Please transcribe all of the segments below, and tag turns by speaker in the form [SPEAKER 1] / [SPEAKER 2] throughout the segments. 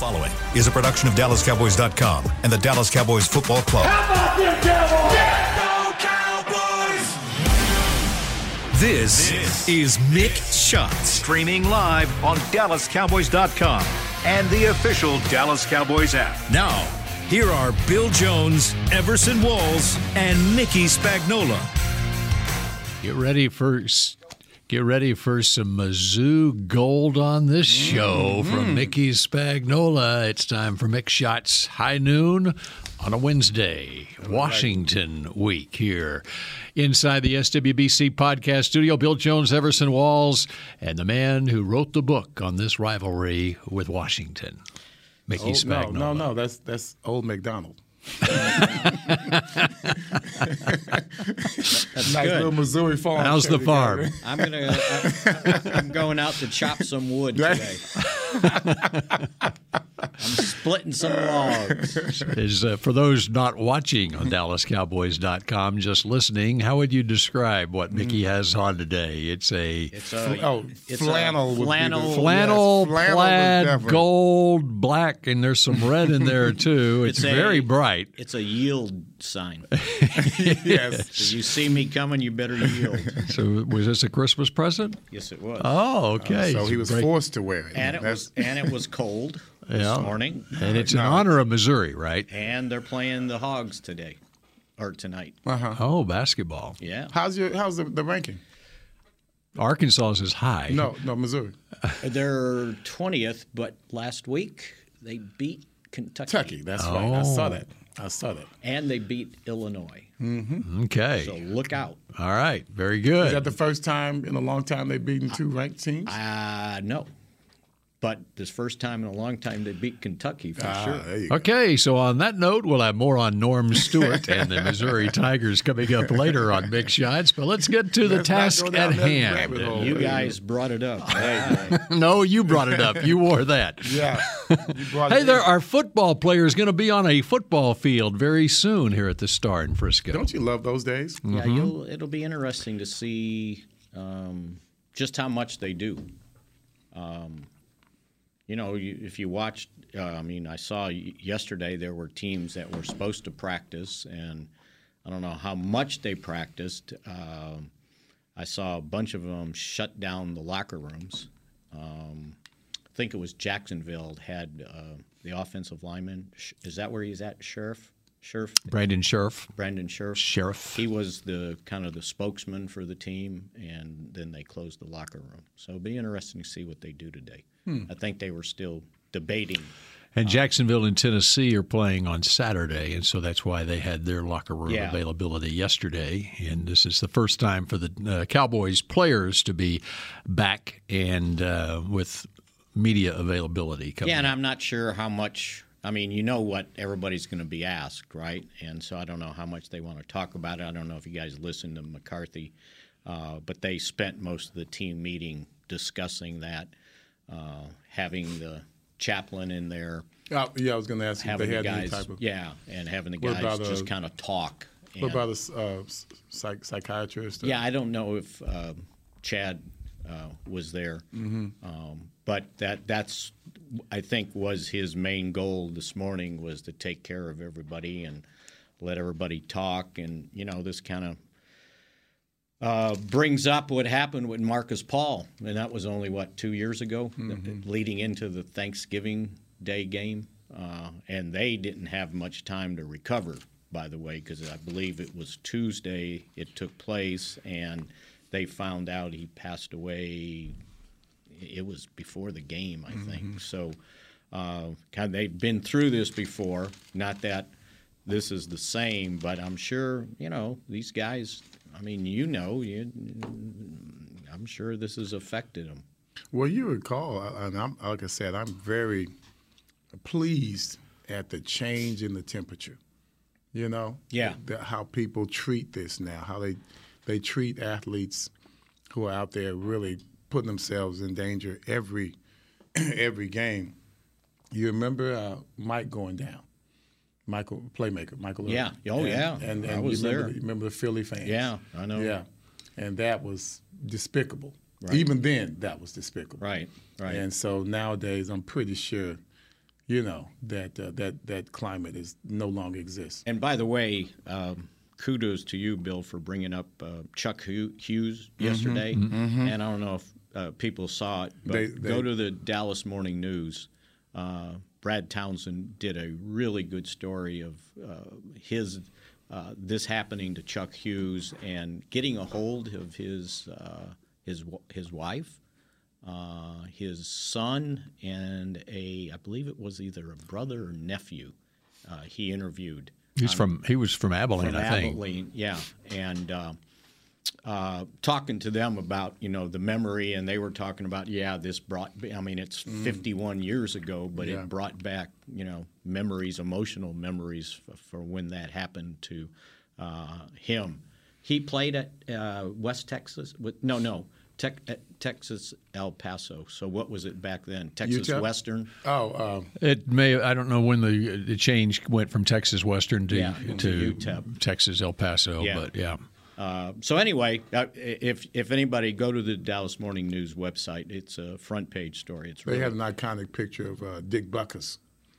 [SPEAKER 1] following is a production of DallasCowboys.com and the Dallas Cowboys Football Club.
[SPEAKER 2] How about them Cowboys?
[SPEAKER 1] This, is Mick Shots.
[SPEAKER 3] Streaming live on DallasCowboys.com and the official Dallas Cowboys app.
[SPEAKER 1] Now, here are Bill Jones, Everson Walls, and Mickey Spagnola.
[SPEAKER 4] Get ready for get ready for some Mizzou gold on this show from mm-hmm. Mickey Spagnola. It's time for Mick Shots High Noon on a Wednesday, Washington week here inside the SWBC podcast studio. Bill Jones, Everson Walls, and the man who wrote the book on this rivalry with Washington, Mickey
[SPEAKER 5] Oh, no,
[SPEAKER 4] Spagnola.
[SPEAKER 5] no, no. That's that's old McDonald. Nice
[SPEAKER 6] good.
[SPEAKER 5] little Missouri farm.
[SPEAKER 4] How's the farm?
[SPEAKER 5] together.
[SPEAKER 6] I'm gonna. I, I'm going out to chop some wood today. I'm splitting some logs.
[SPEAKER 4] is uh, for those not watching on DallasCowboys.com, just listening. How would you describe what Mickey has on today? It's a
[SPEAKER 6] It's a
[SPEAKER 5] Oh,
[SPEAKER 6] it's
[SPEAKER 5] flannel
[SPEAKER 6] A
[SPEAKER 5] would be the-
[SPEAKER 6] flannel.
[SPEAKER 4] flannel,
[SPEAKER 5] Yes, flannel
[SPEAKER 4] plaid, gold, black, and there's some red in there too. It's,
[SPEAKER 6] It's a-
[SPEAKER 4] very bright.
[SPEAKER 6] It's a yield sign.
[SPEAKER 5] yes.
[SPEAKER 6] If you see me coming, you better yield.
[SPEAKER 4] So was this a Christmas present?
[SPEAKER 6] Yes, it was.
[SPEAKER 4] Oh, okay.
[SPEAKER 5] So he was
[SPEAKER 4] Break-
[SPEAKER 5] forced to wear it.
[SPEAKER 6] and it
[SPEAKER 5] That's-
[SPEAKER 6] was and it was cold
[SPEAKER 4] Yeah.
[SPEAKER 6] this morning.
[SPEAKER 4] and it's in honor of Missouri, right?
[SPEAKER 6] And they're playing the Hogs today or tonight.
[SPEAKER 5] Uh-huh.
[SPEAKER 4] Oh, basketball.
[SPEAKER 6] Yeah.
[SPEAKER 5] How's your how's the, the ranking?
[SPEAKER 4] Arkansas is high.
[SPEAKER 5] No, no, Missouri.
[SPEAKER 6] They're twentieth, but last week they beat Kentucky.
[SPEAKER 5] Kentucky. That's right. I
[SPEAKER 4] Oh.
[SPEAKER 5] saw that. I saw that.
[SPEAKER 6] And they beat Illinois.
[SPEAKER 4] Okay.
[SPEAKER 6] So look out.
[SPEAKER 4] All right. Very good.
[SPEAKER 5] Is that the first time in a long time they've beaten two ranked teams?
[SPEAKER 6] Uh no. But this first time in a long time they beat Kentucky for
[SPEAKER 5] Ah,
[SPEAKER 6] sure.
[SPEAKER 5] there go.
[SPEAKER 4] Okay, so on that note, we'll have more on Norm Stewart and the Missouri Tigers coming up later on Mick Shots. But let's get to the
[SPEAKER 5] Let's
[SPEAKER 4] task at hand.
[SPEAKER 6] You guys brought it up.
[SPEAKER 4] No, you brought it up. You wore that.
[SPEAKER 5] Yeah. You
[SPEAKER 4] Hey, there
[SPEAKER 5] in.
[SPEAKER 4] are football players going to be on a football field very soon here at the Star in Frisco.
[SPEAKER 5] Don't you love those days?
[SPEAKER 6] Yeah, you'll, it'll be interesting to see um, just how much they do. Um, you know, you, if you watched, uh, I mean, I saw yesterday there were teams that were supposed to practice, and I don't know how much they practiced. Um, I saw a bunch of them shut down the locker rooms. Um, I think it was Jacksonville had uh, the offensive lineman. Is that where he's at, Scherff? Scherff?
[SPEAKER 4] Brandon Scherff.
[SPEAKER 6] Brandon Scherff.
[SPEAKER 4] Scherff.
[SPEAKER 6] He was the kind of the spokesman for the team, and then they closed the locker room. So it'll be interesting to see what they do today.
[SPEAKER 4] Hmm.
[SPEAKER 6] I think they were still debating.
[SPEAKER 4] And Jacksonville and Tennessee are playing on Saturday, and so that's why they had their locker room
[SPEAKER 6] Yeah.
[SPEAKER 4] availability yesterday. And this is the first time for the uh, Cowboys players to be back and uh, with media availability coming.
[SPEAKER 6] Yeah, and I'm not sure how much. I mean, you know what everybody's going to be asked, right? And so I don't know how much they want to talk about it. I don't know if you guys listened to McCarthy, uh, but they spent most of the team meeting discussing that, uh, having the chaplain in there.
[SPEAKER 5] Uh, yeah, I was going to ask you if
[SPEAKER 6] having
[SPEAKER 5] they
[SPEAKER 6] the
[SPEAKER 5] had any
[SPEAKER 6] guys,
[SPEAKER 5] type of.
[SPEAKER 6] yeah, and having the guys
[SPEAKER 5] uh,
[SPEAKER 6] just kind of talk.
[SPEAKER 5] What
[SPEAKER 6] And-
[SPEAKER 5] about a uh, psych- psychiatrist? or-
[SPEAKER 6] yeah, I don't know if uh, Chad uh, was there,
[SPEAKER 5] Mm-hmm.
[SPEAKER 6] um, but that that's I think was his main goal this morning was to take care of everybody and let everybody talk, and you know this kind of. Uh, brings up what happened with Markus Paul, and that was only what two years ago, leading into the Thanksgiving Day game, uh, and they didn't have much time to recover. By the way, because I believe it was Tuesday it took place, and they found out he passed away. It was before the game, I think. So, uh, kind of, they've been through this before. Not that this is the same, but I'm sure you know these guys. I mean, you know, you, I'm sure this has affected them.
[SPEAKER 5] Well, you recall, and I'm, like I said, I'm very pleased at the change in the temperature. You know,
[SPEAKER 6] Yeah.
[SPEAKER 5] the, how people treat this now, how they they treat athletes who are out there really putting themselves in danger every every game. You remember uh, Mike going down, Michael playmaker, Michael.
[SPEAKER 6] Yeah.
[SPEAKER 5] Irvin.
[SPEAKER 6] Oh,
[SPEAKER 5] And-
[SPEAKER 6] yeah.
[SPEAKER 5] and, and
[SPEAKER 6] I was
[SPEAKER 5] you remember,
[SPEAKER 6] there.
[SPEAKER 5] The, remember the Philly fans?
[SPEAKER 6] Yeah, I know.
[SPEAKER 5] Yeah, and that was despicable.
[SPEAKER 6] Right.
[SPEAKER 5] Even then, that was despicable.
[SPEAKER 6] Right, right.
[SPEAKER 5] And so nowadays, I'm pretty sure, you know that uh, that that climate is no longer exists.
[SPEAKER 6] And by the way, um, kudos to you, Bill, for bringing up uh, Chuck Hughes yesterday. And I don't know if uh, people saw it, but
[SPEAKER 5] They- they-
[SPEAKER 6] go to the Dallas Morning News. Uh, Brad Townsend did a really good story of uh, his uh, this happening to Chuck Hughes and getting a hold of his uh, his his wife, uh, his son, and a I believe it was either a brother or nephew. Uh, he interviewed
[SPEAKER 4] He's from he was from Abilene,
[SPEAKER 6] from
[SPEAKER 4] I think.
[SPEAKER 6] Abilene, yeah, and uh, talking to them about you know the memory, and they were talking about yeah, this brought. I mean, it's 51 years ago, but
[SPEAKER 5] Yeah.
[SPEAKER 6] it brought back you know memories, emotional memories f- for when that happened to uh, him. He played at uh, West Texas. With, no, no. Tech, Texas El Paso. So what was it back then? Texas
[SPEAKER 5] UTEP?
[SPEAKER 6] Western.
[SPEAKER 5] Oh, um,
[SPEAKER 4] It may I don't know when the the change went from Texas Western to
[SPEAKER 6] Yeah,
[SPEAKER 4] to
[SPEAKER 6] to UTEP.
[SPEAKER 4] Texas El Paso,
[SPEAKER 6] Yeah.
[SPEAKER 4] but yeah.
[SPEAKER 6] Uh, so anyway, uh, if if anybody go to the Dallas Morning News website, it's a front page story. It's
[SPEAKER 5] they
[SPEAKER 6] really,
[SPEAKER 5] had an iconic picture of uh, Dick Butkus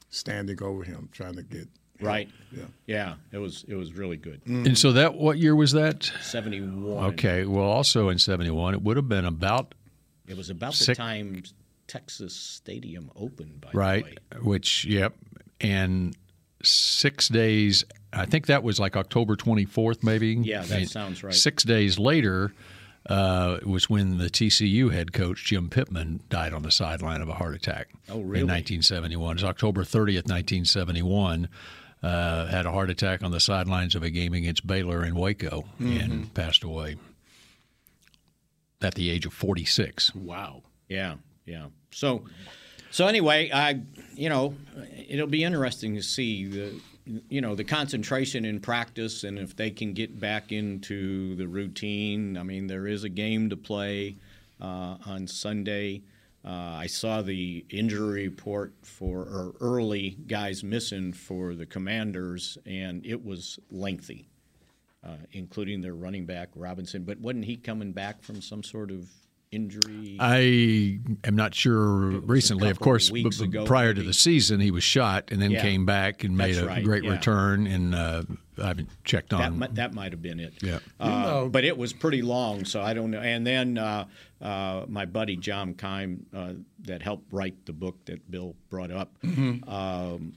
[SPEAKER 5] standing over him, trying to get
[SPEAKER 6] right.
[SPEAKER 5] Yeah.
[SPEAKER 6] Yeah, it was it was really good.
[SPEAKER 4] And so that what year was that?
[SPEAKER 6] Seventy one.
[SPEAKER 4] Okay, well, also in '71, it would have been about
[SPEAKER 6] It was about the
[SPEAKER 4] Six-
[SPEAKER 6] time Texas Stadium opened. By
[SPEAKER 4] right,
[SPEAKER 6] the way.
[SPEAKER 4] which yep, and six days. I think that was like October 24th, maybe.
[SPEAKER 6] Yeah, that
[SPEAKER 4] mean,
[SPEAKER 6] sounds right.
[SPEAKER 4] Six days later. Uh, was when the TCU head coach Jim Pittman died on the sideline of a heart attack.
[SPEAKER 6] Oh, really?
[SPEAKER 4] In 1971, it's October 30th, 1971. Uh, had a heart attack on the sidelines of a game against Baylor in Waco
[SPEAKER 6] Mm-hmm.
[SPEAKER 4] and passed away at the age of 46.
[SPEAKER 5] wow.
[SPEAKER 6] Yeah, yeah. So, so anyway, I, you know, it'll be interesting to see the, you know, the concentration in practice and if they can get back into the routine. I mean, there is a game to play uh, on Sunday. Uh, I saw the injury report for or early guys missing for the Commanders, and it was lengthy, uh, including their running back Robinson. But wasn't he coming back from some sort of injury?
[SPEAKER 4] I am not sure recently. Of
[SPEAKER 6] couple
[SPEAKER 4] course,
[SPEAKER 6] weeks
[SPEAKER 4] b- b-
[SPEAKER 6] ago,
[SPEAKER 4] prior to the season, he was shot and then
[SPEAKER 6] Yeah.
[SPEAKER 4] came back and made
[SPEAKER 6] That's
[SPEAKER 4] a
[SPEAKER 6] right,
[SPEAKER 4] great
[SPEAKER 6] yeah.
[SPEAKER 4] return. And uh, I haven't checked
[SPEAKER 6] That
[SPEAKER 4] on.
[SPEAKER 6] might, that might have been it.
[SPEAKER 4] Yeah.
[SPEAKER 6] Uh,
[SPEAKER 5] know-
[SPEAKER 6] but it was pretty long, so I don't know. And then uh, uh, my buddy John Keim, uh, that helped write the book that Bill brought up, um,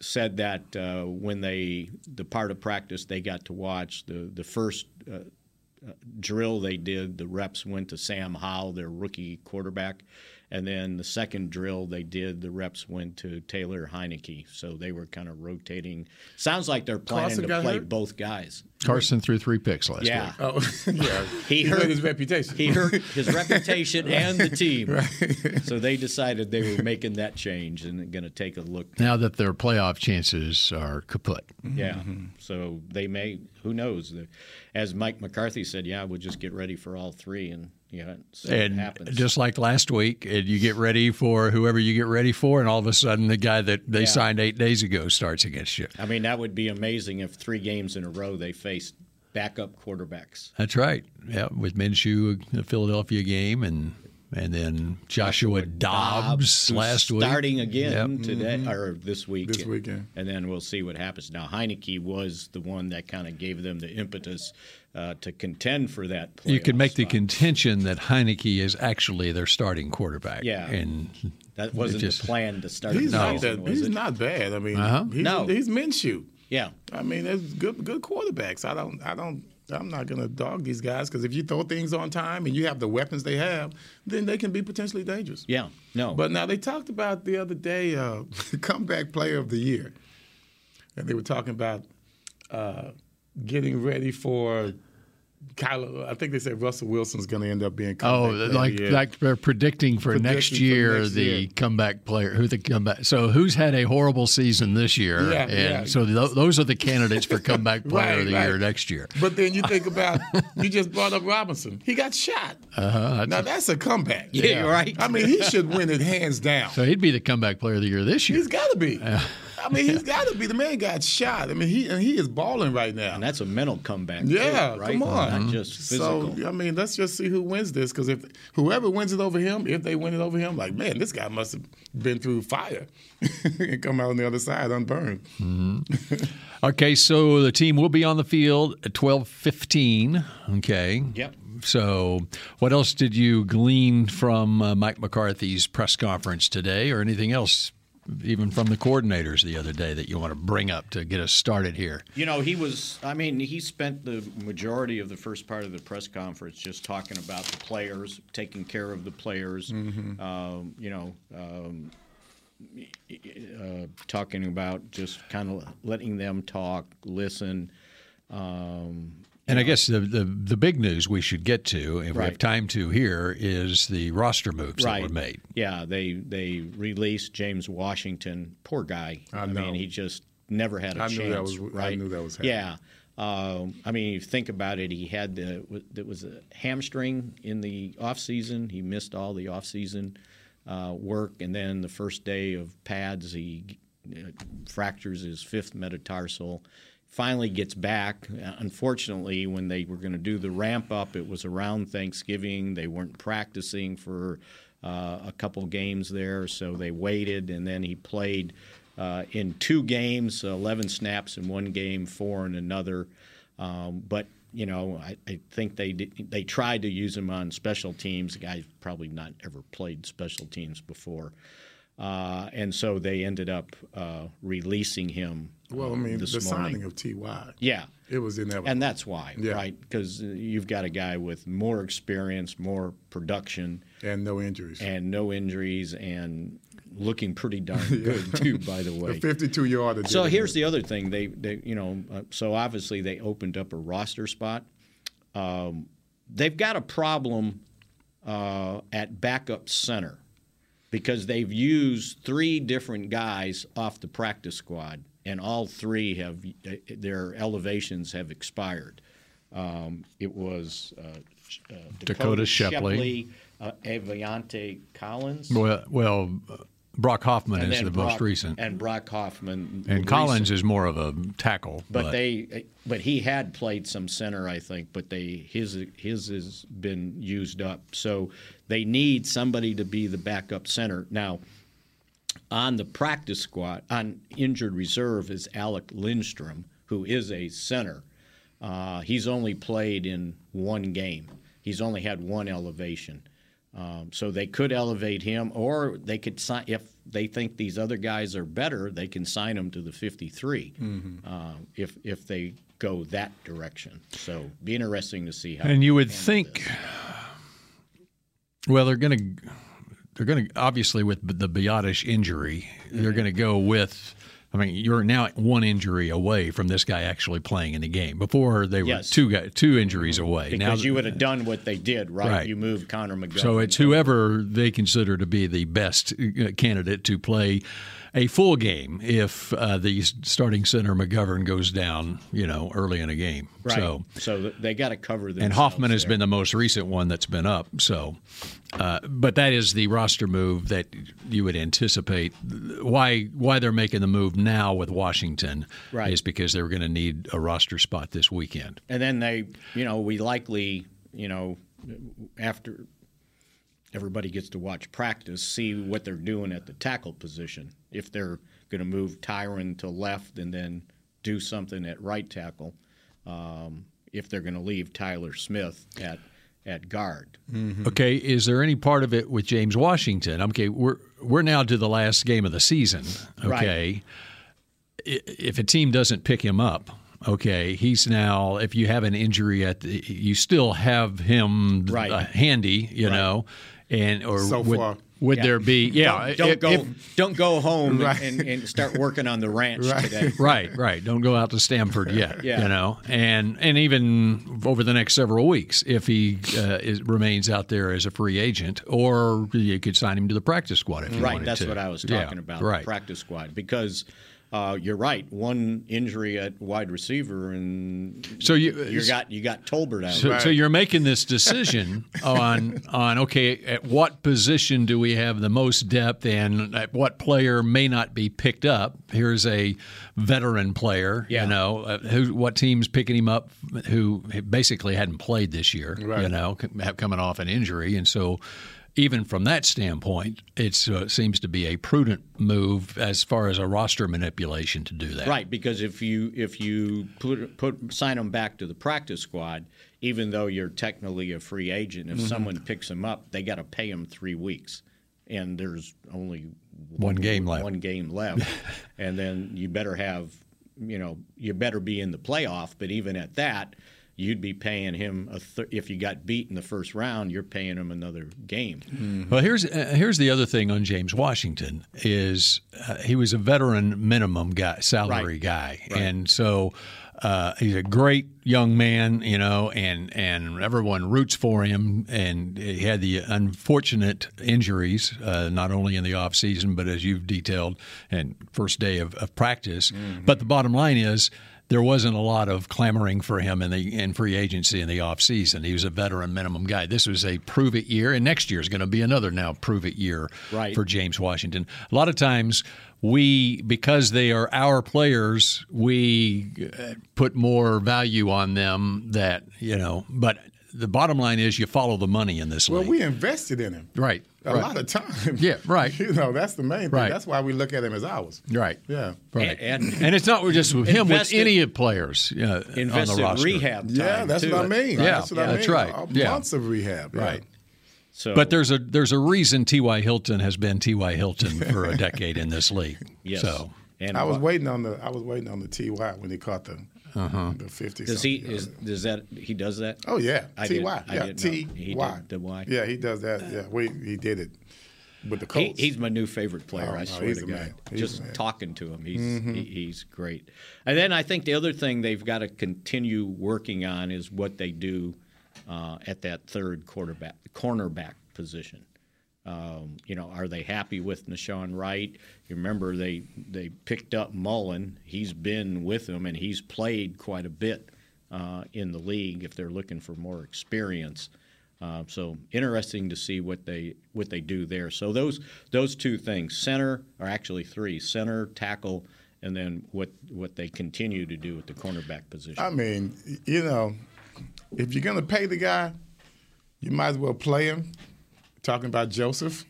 [SPEAKER 6] said that uh, when they the part of practice they got to watch the the first. Drill they did, the reps went to Sam Howell, their rookie quarterback, and then the second drill they did, the reps went to Taylor Heinicke. So they were kind of rotating. Sounds like they're planning to play
[SPEAKER 5] hurt?
[SPEAKER 6] both guys.
[SPEAKER 4] Carson threw three picks last
[SPEAKER 6] Yeah.
[SPEAKER 4] week.
[SPEAKER 5] Oh, yeah.
[SPEAKER 6] He
[SPEAKER 5] hurt
[SPEAKER 6] hurt-
[SPEAKER 5] his reputation.
[SPEAKER 6] He hurt his reputation and the team. So they decided they were making that change and going to take a look.
[SPEAKER 4] Now that their playoff chances are kaput.
[SPEAKER 6] Yeah.
[SPEAKER 5] Mm-hmm.
[SPEAKER 6] So they may, who knows? As Mike McCarthy said, yeah, we'll just get ready for all three and, yeah,
[SPEAKER 4] And
[SPEAKER 6] happens.
[SPEAKER 4] just like last week, and you get ready for whoever you get ready for, and all of a sudden the guy that they
[SPEAKER 6] Yeah.
[SPEAKER 4] signed eight days ago starts against you.
[SPEAKER 6] I mean, that would be amazing if three games in a row they faced backup quarterbacks.
[SPEAKER 4] That's right. Yeah, with Minshew, the Philadelphia game, and and then Joshua Dobbs,
[SPEAKER 6] who's
[SPEAKER 4] last week.
[SPEAKER 6] starting again
[SPEAKER 4] Yep.
[SPEAKER 6] today or this week.
[SPEAKER 5] This weekend.
[SPEAKER 6] and then we'll see what happens. Now Heinicke was the one that kind of gave them the impetus uh, to contend for that.
[SPEAKER 4] You can
[SPEAKER 6] playoff
[SPEAKER 4] make the contention that Heinicke is actually their starting quarterback.
[SPEAKER 6] Yeah.
[SPEAKER 4] and
[SPEAKER 6] That wasn't
[SPEAKER 4] just-
[SPEAKER 6] the plan to start
[SPEAKER 5] He's
[SPEAKER 6] the
[SPEAKER 5] not that.
[SPEAKER 6] was
[SPEAKER 5] He's
[SPEAKER 6] it?
[SPEAKER 5] not bad. I mean,
[SPEAKER 4] Uh-huh.
[SPEAKER 5] he's,
[SPEAKER 6] No.
[SPEAKER 5] he's Minshew.
[SPEAKER 6] Yeah,
[SPEAKER 5] I mean, there's good good quarterbacks. I don't I don't I'm not gonna dog these guys because if you throw things on time and you have the weapons they have, then they can be potentially dangerous.
[SPEAKER 6] yeah, no,
[SPEAKER 5] But now they talked about the other day uh, comeback player of the year, and they were talking about uh, getting ready for I think they said Russell Wilson's going to end up being
[SPEAKER 4] Oh,
[SPEAKER 5] of
[SPEAKER 4] like
[SPEAKER 5] the
[SPEAKER 4] like they're predicting for
[SPEAKER 5] Predicting
[SPEAKER 4] next
[SPEAKER 5] for
[SPEAKER 4] year
[SPEAKER 5] next
[SPEAKER 4] the
[SPEAKER 5] year.
[SPEAKER 4] comeback player who the comeback. So who's had a horrible season this year?
[SPEAKER 5] Yeah,
[SPEAKER 4] and
[SPEAKER 5] yeah.
[SPEAKER 4] so th- those are the candidates for comeback player of
[SPEAKER 5] Right,
[SPEAKER 4] the year next year.
[SPEAKER 5] But then you think about you just brought up Robinson. He got shot.
[SPEAKER 4] Uh-huh.
[SPEAKER 5] Now that's a comeback.
[SPEAKER 6] yeah, you're right.
[SPEAKER 5] I mean, he should win it hands down.
[SPEAKER 4] So he'd be the comeback player of the year this year.
[SPEAKER 5] He's got to be. I mean, he's got to be. The man got shot. I mean, he and he is balling right now.
[SPEAKER 6] And that's a mental comeback.
[SPEAKER 5] yeah,
[SPEAKER 6] too, right?
[SPEAKER 5] come on.
[SPEAKER 6] Not just physical.
[SPEAKER 5] So I mean, let's just see who wins this. Because if whoever wins it over him, if they win it over him, like man, this guy must have been through fire and come out on the other side unburned.
[SPEAKER 4] Okay, so the team will be on the field at twelve fifteen. Okay.
[SPEAKER 6] Yep.
[SPEAKER 4] So, what else did you glean from uh, Mike McCarthy's press conference today, or anything else, even from the coordinators the other day, that you want to bring up to get us started here?
[SPEAKER 6] You know, he was, I mean, he spent the majority of the first part of the press conference just talking about the players, taking care of the players, um, you know, um, uh, talking about just kind of letting them talk, listen. Um,
[SPEAKER 4] And I guess the, the the big news we should get to, if we have time to here, is the roster moves that were made.
[SPEAKER 6] Yeah, they they released James Washington. Poor guy.
[SPEAKER 5] I
[SPEAKER 6] mean,
[SPEAKER 5] know.
[SPEAKER 6] he just never had a
[SPEAKER 5] I
[SPEAKER 6] chance.
[SPEAKER 5] knew that was- right? I
[SPEAKER 6] right?
[SPEAKER 5] knew that was happening.
[SPEAKER 6] Yeah. Um, I mean, you think about it. He had the there was a hamstring in the off season. He missed all the off season uh, work, and then the first day of pads, he uh, fractures his fifth metatarsal. Finally gets back. Unfortunately, when they were going to do the ramp up, it was around Thanksgiving. They weren't practicing for uh, a couple games there, so they waited, and then he played uh, in two games, 11 snaps in one game, four in another. Um, but you know, I, I think they did, they tried to use him on special teams. The guy's probably not ever played special teams before, uh, and so they ended up uh, releasing him.
[SPEAKER 5] Well, I
[SPEAKER 6] uh,
[SPEAKER 5] mean, the
[SPEAKER 6] morning.
[SPEAKER 5] signing of Ty,
[SPEAKER 6] yeah,
[SPEAKER 5] it was inevitable.
[SPEAKER 6] and that's why,
[SPEAKER 5] Yeah.
[SPEAKER 6] right? Because you've got a guy with more experience, more production,
[SPEAKER 5] and no injuries.
[SPEAKER 6] and no injuries, and looking pretty darn good too. By the way,
[SPEAKER 5] 52 yarder.
[SPEAKER 6] so here's the other thing. They, they you know, uh, so obviously they opened up a roster spot. Um, they've got a problem uh, at backup center because they've used three different guys off the practice squad, and all three have uh, their elevations have expired. Um, it was uh, uh,
[SPEAKER 4] Dakota Shepley.
[SPEAKER 6] uh, Aviante Collins,
[SPEAKER 4] Well, well, uh, Brock Hoffman
[SPEAKER 6] and
[SPEAKER 4] is the
[SPEAKER 6] Brock,
[SPEAKER 4] most recent, and,
[SPEAKER 6] and Brock Hoffman.
[SPEAKER 4] And Collins is more of a tackle.
[SPEAKER 6] But, they, but he had played some center, I think. But they his his has been used up, so they need somebody to be the backup center now. On the practice squad, on injured reserve is Alec Lindstrom, who is a center. Uh, he's only played in one game. He's only had one elevation. Um, so they could elevate him, or they could sign. If they think these other guys are better, they can sign them to the 53. Uh, if if they go that direction, so be interesting to see how.
[SPEAKER 4] And you would think, well, they're going to, they're going to obviously with the Biadasz injury,
[SPEAKER 6] Mm-hmm.
[SPEAKER 4] they're going to go with. I mean, you're now one injury away from this guy actually playing in the game. Before they were
[SPEAKER 6] Yes.
[SPEAKER 4] two guy, two injuries away.
[SPEAKER 6] because
[SPEAKER 4] now,
[SPEAKER 6] you would have done what they did, right?
[SPEAKER 4] Right.
[SPEAKER 6] You moved Connor McGovern.
[SPEAKER 4] So it's whoever they consider to be the best uh, candidate to play a full game if uh, the starting center McGovern goes down, you know, early in a game.
[SPEAKER 6] right.
[SPEAKER 4] So
[SPEAKER 6] So, they got to cover
[SPEAKER 4] and Hoffman has
[SPEAKER 6] there.
[SPEAKER 4] been the most recent one that's been up. So, uh, but that is the roster move that you would anticipate. Why why they're making the move now with Washington
[SPEAKER 6] Right.
[SPEAKER 4] is because they're going to need a roster spot this weekend.
[SPEAKER 6] And then they, you know, we likely, you know, after everybody gets to watch practice, see what they're doing at the tackle position. If they're going to move Tyron to left and then do something at right tackle, um, if they're going to leave Tyler Smith at at guard.
[SPEAKER 4] Okay, is there any part of it with James Washington? Okay, we're we're now to the last game of the season. Okay, I if a team doesn't pick him up, okay, he's now. If you have an injury at, the, you still have him
[SPEAKER 6] Right.
[SPEAKER 4] uh, handy, you
[SPEAKER 6] Right.
[SPEAKER 4] know, and or
[SPEAKER 5] So
[SPEAKER 4] would,
[SPEAKER 5] far.
[SPEAKER 4] Would
[SPEAKER 6] Yeah.
[SPEAKER 4] there be? Yeah,
[SPEAKER 6] Don't, don't
[SPEAKER 4] if-
[SPEAKER 6] go.
[SPEAKER 4] if-
[SPEAKER 6] don't go home
[SPEAKER 5] Right.
[SPEAKER 6] and, and start working on the ranch today.
[SPEAKER 4] Right, right. Don't go out to Stamford yet.
[SPEAKER 6] Yeah.
[SPEAKER 4] You know, and and even over the next several weeks, if he uh, is, remains out there as a free agent, or you could sign him to the practice squad if you
[SPEAKER 6] Right,
[SPEAKER 4] wanted
[SPEAKER 6] that's
[SPEAKER 4] to.
[SPEAKER 6] what I was
[SPEAKER 4] Yeah,
[SPEAKER 6] talking about.
[SPEAKER 4] Right.
[SPEAKER 6] The practice squad because uh, you're right. One injury at wide receiver, and
[SPEAKER 4] So you
[SPEAKER 6] you got you got Tolbert out.
[SPEAKER 4] So, so you're making this decision on on okay, at what position do we have the most depth, and at what player may not be picked up? Here's a veteran player,
[SPEAKER 6] Yeah.
[SPEAKER 4] you know, uh, who what team's picking him up, who basically hadn't played this year,
[SPEAKER 5] right.
[SPEAKER 4] you know, c- coming off an injury, and so. Even from that standpoint, it uh, seems to be a prudent move as far as a roster manipulation to do that.
[SPEAKER 6] Right, because if you if you put put sign them back to the practice squad, even though you're technically a free agent, if
[SPEAKER 4] Mm-hmm.
[SPEAKER 6] someone picks them up, they got to pay them three weeks, and there's only
[SPEAKER 4] One game left.
[SPEAKER 6] One game left, and then you better have, you know, you better be in the playoff. But even at that, you'd be paying him a th- if you got beat in the first round, you're paying him another game.
[SPEAKER 4] Well, here's uh, here's the other thing on James Washington is uh, he was a veteran minimum guy, salary
[SPEAKER 6] Right.
[SPEAKER 4] guy, and so uh, he's a great young man, you know, and and everyone roots for him. And he had the unfortunate injuries, uh, not only in the off season, but as you've detailed, and first day of, of practice. But the bottom line is there wasn't a lot of clamoring for him in the in free agency in the offseason. He was a veteran minimum guy. This was a prove it year, and next year is going to be another now prove it year
[SPEAKER 6] Right.
[SPEAKER 4] for James Washington. A lot of times we because they are our players, we uh, put more value on them that, you know, but the bottom line is you follow the money in this
[SPEAKER 5] Well,
[SPEAKER 4] league.
[SPEAKER 5] Well, we invested in him.
[SPEAKER 4] right.
[SPEAKER 5] A
[SPEAKER 4] right.
[SPEAKER 5] lot of time.
[SPEAKER 4] Yeah, right.
[SPEAKER 5] You know, that's the main thing.
[SPEAKER 4] Right.
[SPEAKER 5] That's why we look at him as ours.
[SPEAKER 4] Right.
[SPEAKER 5] Yeah.
[SPEAKER 4] Right.
[SPEAKER 6] And-
[SPEAKER 4] And, it's not just with him, with any of players uh, on
[SPEAKER 6] Invest
[SPEAKER 4] the
[SPEAKER 6] in
[SPEAKER 4] roster.
[SPEAKER 6] rehab. Time
[SPEAKER 5] Yeah, that's
[SPEAKER 6] too.
[SPEAKER 5] what I mean.
[SPEAKER 4] Yeah,
[SPEAKER 5] that's what I mean.
[SPEAKER 4] that's
[SPEAKER 5] mean.
[SPEAKER 4] right. Yeah.
[SPEAKER 5] Months of rehab. yeah.
[SPEAKER 4] Right.
[SPEAKER 6] So,
[SPEAKER 4] But there's a there's a reason T.Y. Hilton has been T.Y. Hilton for a decade in this league.
[SPEAKER 6] yes.
[SPEAKER 4] So
[SPEAKER 6] and
[SPEAKER 5] I was
[SPEAKER 6] what-
[SPEAKER 5] waiting on the I was waiting on the Ty when he caught the
[SPEAKER 4] Uh-huh.
[SPEAKER 5] the fifty.
[SPEAKER 6] Does he is does that he does that?
[SPEAKER 5] Oh yeah,
[SPEAKER 6] I
[SPEAKER 5] Ty.
[SPEAKER 6] did-
[SPEAKER 5] Yeah,
[SPEAKER 6] didn't know. He the Y.
[SPEAKER 5] Yeah, he does that. Yeah, we he did it with the
[SPEAKER 6] He,
[SPEAKER 5] Colts.
[SPEAKER 6] he's my new favorite player.
[SPEAKER 5] Oh,
[SPEAKER 6] I swear to God. Just talking to him, he's he, he's great. And then I think the other thing they've got to continue working on is what they do uh, at that third quarterback cornerback position. Um, you know, are they happy with Nahshon Wright? You remember they they picked up Mullen. He's been with them and he's played quite a bit uh, in the league. If they're looking for more experience, uh, so interesting to see what they what they do there. So those those two things, center or actually three, center, tackle, and then what what they continue to do at the cornerback position.
[SPEAKER 5] I mean, you know, if you're gonna pay the guy, you might as well play him. Talking about Joseph.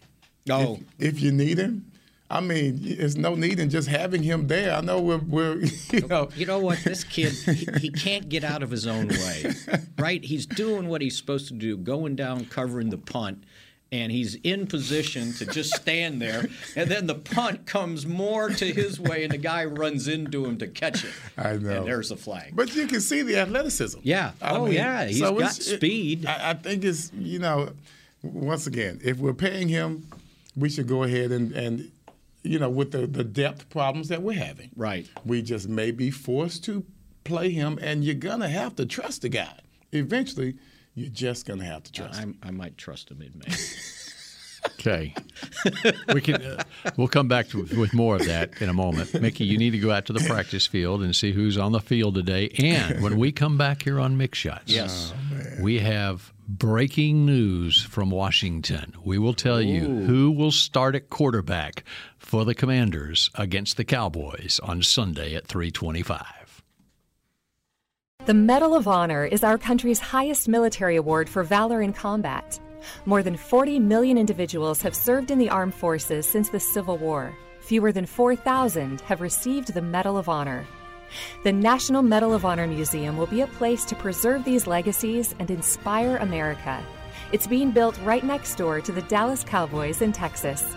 [SPEAKER 6] oh,
[SPEAKER 5] If, if you need him, I mean, there's no need in just having him there. I know we're, we're you know,
[SPEAKER 6] You know what? This kid, he, he can't get out of his own way, right? He's doing what he's supposed to do, going down, covering the punt, and he's in position to just stand there. And then the punt comes more to his way, and the guy runs into him to catch it.
[SPEAKER 5] I know.
[SPEAKER 6] And there's the flag.
[SPEAKER 5] But you can see the athleticism.
[SPEAKER 6] Yeah. Oh, yeah. He's got
[SPEAKER 5] it's- it-
[SPEAKER 6] speed.
[SPEAKER 5] I, I think it's you know, once again, if we're paying him, we should go ahead and and you know with the the depth problems that we're having.
[SPEAKER 6] Right.
[SPEAKER 5] We just may be forced to play him, and you're gonna have to trust the guy. Eventually, you're just gonna have to trust. him.
[SPEAKER 6] I, I might trust him in May.
[SPEAKER 4] okay, we can uh, we'll come back to, with more of that in a moment. Mickey, you need to go out to the practice field and see who's on the field today. And when we come back here on Mick Shots,
[SPEAKER 6] Yes.
[SPEAKER 4] we have breaking news from Washington. We will tell you who will start at quarterback for the Commanders against the Cowboys on Sunday at 325.
[SPEAKER 2] The Medal of Honor is our country's highest military award for valor in combat. More than 40 million individuals have served in the armed forces since the Civil War. Fewer than 4,000 have received the Medal of Honor. The National Medal of Honor Museum will be a place to preserve these legacies and inspire America. It's being built right next door to the Dallas Cowboys in Texas.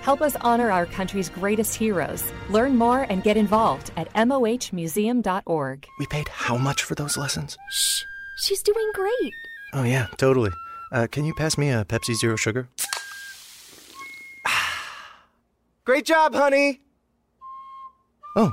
[SPEAKER 2] Help us honor our country's greatest heroes. Learn more and get involved at mohmuseum.org.
[SPEAKER 7] We paid how much for those lessons?
[SPEAKER 8] Shh, she's doing great.
[SPEAKER 7] Oh, yeah, totally. Uh, can you pass me a Pepsi Zero Sugar? Great job, honey! Oh.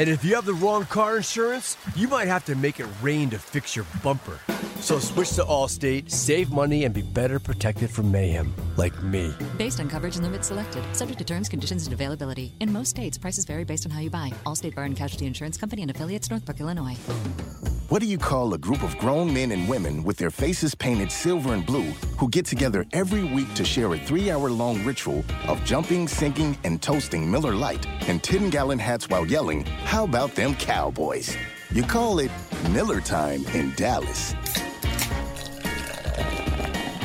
[SPEAKER 9] And if you have the wrong car insurance, you might have to make it rain to fix your bumper. So switch to Allstate, save money, and be better protected from mayhem, like me.
[SPEAKER 10] Based on coverage and limits selected, subject to terms, conditions, and availability. In most states, prices vary based on how you buy. Allstate Bar and Casualty Insurance Company and affiliates, Northbrook, Illinois.
[SPEAKER 11] What do you call a group of grown men and women with their faces painted silver and blue who get together every week to share a three hour long ritual of jumping, singing, and toasting Miller Lite in 10 gallon hats while yelling, How about them cowboys? You call it Miller Time in Dallas.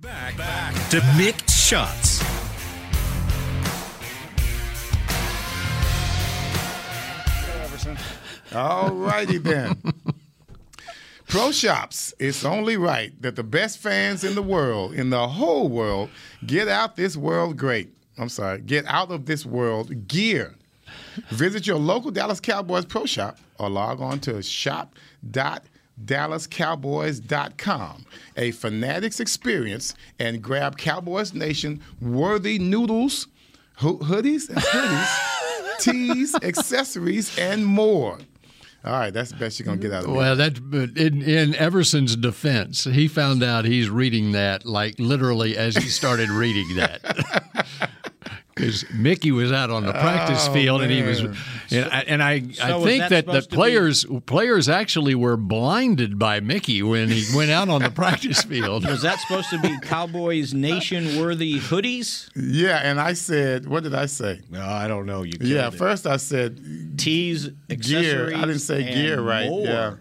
[SPEAKER 1] Back, back to Mick Shots.
[SPEAKER 5] All righty then. Pro Shops, it's only right that the best fans in the world, in the whole world, get out this world great. I'm sorry, get out of this world gear. Visit your local Dallas Cowboys Pro Shop or log on to shop.dallascowboys.com. A fanatics experience and grab Cowboys Nation worthy noodles, ho- hoodies, and hoodies, tees, accessories, and more. All right, that's the best you're gonna get out of it.
[SPEAKER 4] Well, that in, in Everson's defense, he found out he's reading that like literally as he started reading that. Because Mickey was out on the practice
[SPEAKER 5] Oh,
[SPEAKER 4] field, and he was,
[SPEAKER 5] man.
[SPEAKER 4] and, I- and I,
[SPEAKER 6] So
[SPEAKER 4] I think
[SPEAKER 6] that
[SPEAKER 4] that the
[SPEAKER 6] supposed to be-
[SPEAKER 4] players players actually were blinded by Mickey when he went out on the practice field.
[SPEAKER 6] Was that supposed to be Cowboys Nation worthy hoodies?
[SPEAKER 5] Yeah, and I said, what did I say?
[SPEAKER 6] No, I don't know. You
[SPEAKER 5] Yeah,
[SPEAKER 6] it.
[SPEAKER 5] first I said
[SPEAKER 6] tees,
[SPEAKER 5] gear. I didn't say
[SPEAKER 6] and
[SPEAKER 5] gear right.
[SPEAKER 6] more.
[SPEAKER 5] Yeah,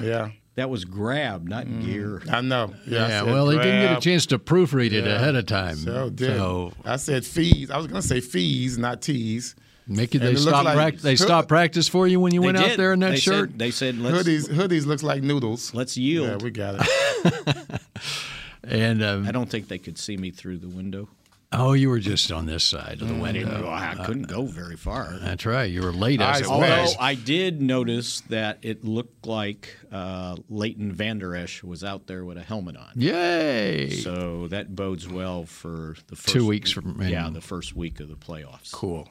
[SPEAKER 5] yeah.
[SPEAKER 6] That was grab, not gear.
[SPEAKER 5] I know. Yeah,
[SPEAKER 4] Yeah,
[SPEAKER 5] said
[SPEAKER 4] well, they didn't get a chance to proofread it
[SPEAKER 5] Yeah.
[SPEAKER 4] ahead of time.
[SPEAKER 5] So did.
[SPEAKER 4] So
[SPEAKER 5] I said fees. I was gonna say fees, not tees.
[SPEAKER 4] Mickey,
[SPEAKER 5] And
[SPEAKER 4] they
[SPEAKER 5] it
[SPEAKER 4] stopped
[SPEAKER 5] like-
[SPEAKER 4] prac- they stopped practice for you when you
[SPEAKER 6] They
[SPEAKER 4] went out there in that
[SPEAKER 6] They
[SPEAKER 4] shirt.
[SPEAKER 6] Said, they said, let's,
[SPEAKER 5] hoodies, hoodies looks like noodles.
[SPEAKER 6] let's yield.
[SPEAKER 5] Yeah, we got it.
[SPEAKER 4] and um,
[SPEAKER 6] I don't think they could see me through the window.
[SPEAKER 4] Oh, you were just on this side of the
[SPEAKER 6] I, didn't
[SPEAKER 4] window.
[SPEAKER 6] go, I couldn't go very far.
[SPEAKER 4] That's right. You were late as
[SPEAKER 5] I
[SPEAKER 4] it
[SPEAKER 6] Although
[SPEAKER 4] was.
[SPEAKER 6] I did notice that it looked like uh, Leighton Vander Esch was out there with a helmet on.
[SPEAKER 4] Yay!
[SPEAKER 6] So that bodes well for the first
[SPEAKER 4] Two weeks from-
[SPEAKER 6] yeah
[SPEAKER 4] and-
[SPEAKER 6] the first week of the playoffs.
[SPEAKER 5] Cool.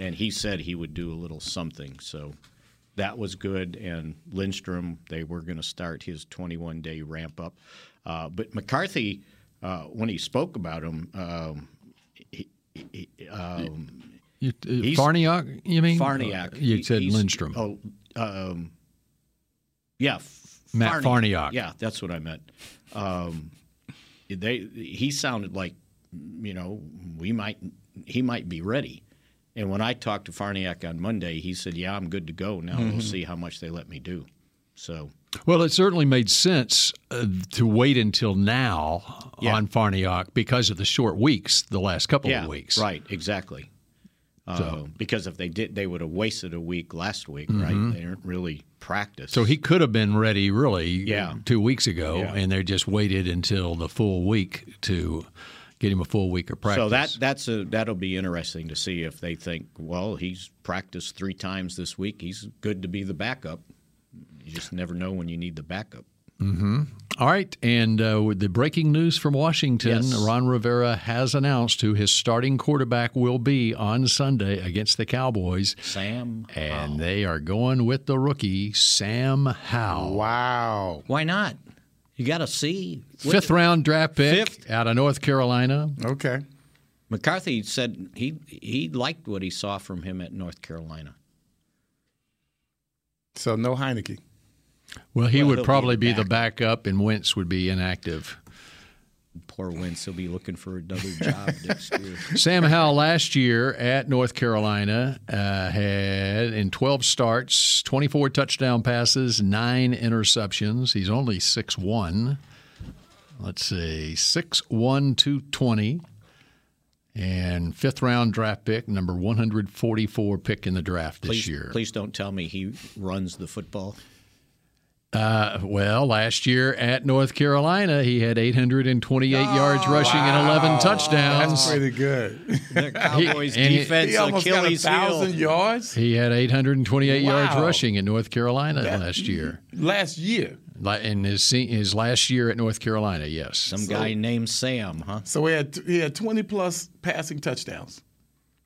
[SPEAKER 6] And he said he would do a little something. So that was good. And Lindstrom, they were going to start his 21 day ramp up. Uh, but McCarthy, uh, when he spoke about him, um, he, he, um,
[SPEAKER 4] You, uh, Farniok, you mean?
[SPEAKER 6] Farniok.
[SPEAKER 4] Uh, You said Lindstrom.
[SPEAKER 6] Oh, um, yeah,
[SPEAKER 4] Matt Farniok.
[SPEAKER 6] Yeah, that's what I meant. Um, they he sounded like you know we might he might be ready. And when I talked to Farniok on Monday, he said, "Yeah, I'm good to go. Now
[SPEAKER 4] Mm-hmm.
[SPEAKER 6] we'll see how much they let me do." So
[SPEAKER 4] Well, it certainly made sense uh, to wait until now
[SPEAKER 6] Yeah.
[SPEAKER 4] on Farniok because of the short weeks, the last couple
[SPEAKER 6] yeah,
[SPEAKER 4] of weeks.
[SPEAKER 6] right, exactly. Uh, because if they did, they would have wasted a week last week, right? They didn't really practice.
[SPEAKER 4] Mm-hmm. So he could have been ready really
[SPEAKER 6] Yeah.
[SPEAKER 4] two weeks ago,
[SPEAKER 6] Yeah.
[SPEAKER 4] and they just waited until the full week to get him a full week of practice.
[SPEAKER 6] So that that's a that'll be interesting to see if they think, well, he's practiced three times this week. He's good to be the backup. You just never know when you need the backup.
[SPEAKER 4] All right, and uh, with the breaking news from Washington,
[SPEAKER 6] Yes.
[SPEAKER 4] Ron Rivera has announced who his starting quarterback will be on Sunday against the Cowboys,
[SPEAKER 6] Sam,
[SPEAKER 4] and they are going with the rookie Sam Howell.
[SPEAKER 5] Wow.
[SPEAKER 6] why not? You got to see. What-
[SPEAKER 4] Fifth round draft pick
[SPEAKER 6] Fifth.
[SPEAKER 4] out of North Carolina.
[SPEAKER 5] Okay.
[SPEAKER 6] McCarthy said he he liked what he saw from him at North Carolina.
[SPEAKER 5] So no Heinicke.
[SPEAKER 4] Well, he
[SPEAKER 6] Well,
[SPEAKER 4] would
[SPEAKER 6] be
[SPEAKER 4] probably be, the backup, and Wentz would be inactive.
[SPEAKER 6] Poor Wentz will be looking for another job next year.
[SPEAKER 4] Sam Howell last year at North Carolina uh, had in 12 starts, 24 touchdown passes, nine interceptions. He's only six one. Let's see, 6'1, 220. And fifth round draft pick, number 144 pick in the draft this
[SPEAKER 6] please,
[SPEAKER 4] year.
[SPEAKER 6] Please don't tell me he runs the football.
[SPEAKER 4] Uh, well, last year at North Carolina, he had 828 yards rushing and 11 touchdowns.
[SPEAKER 5] That's pretty good.
[SPEAKER 6] The Cowboys
[SPEAKER 4] He-
[SPEAKER 6] defense
[SPEAKER 5] he almost got a thousand yards
[SPEAKER 4] He had 828 yards rushing in North Carolina
[SPEAKER 5] That-
[SPEAKER 4] last year.
[SPEAKER 5] last year.
[SPEAKER 4] In his his last year at North Carolina, yes.
[SPEAKER 6] Some guy named Sam, huh?
[SPEAKER 5] So he had he had 20 plus passing touchdowns.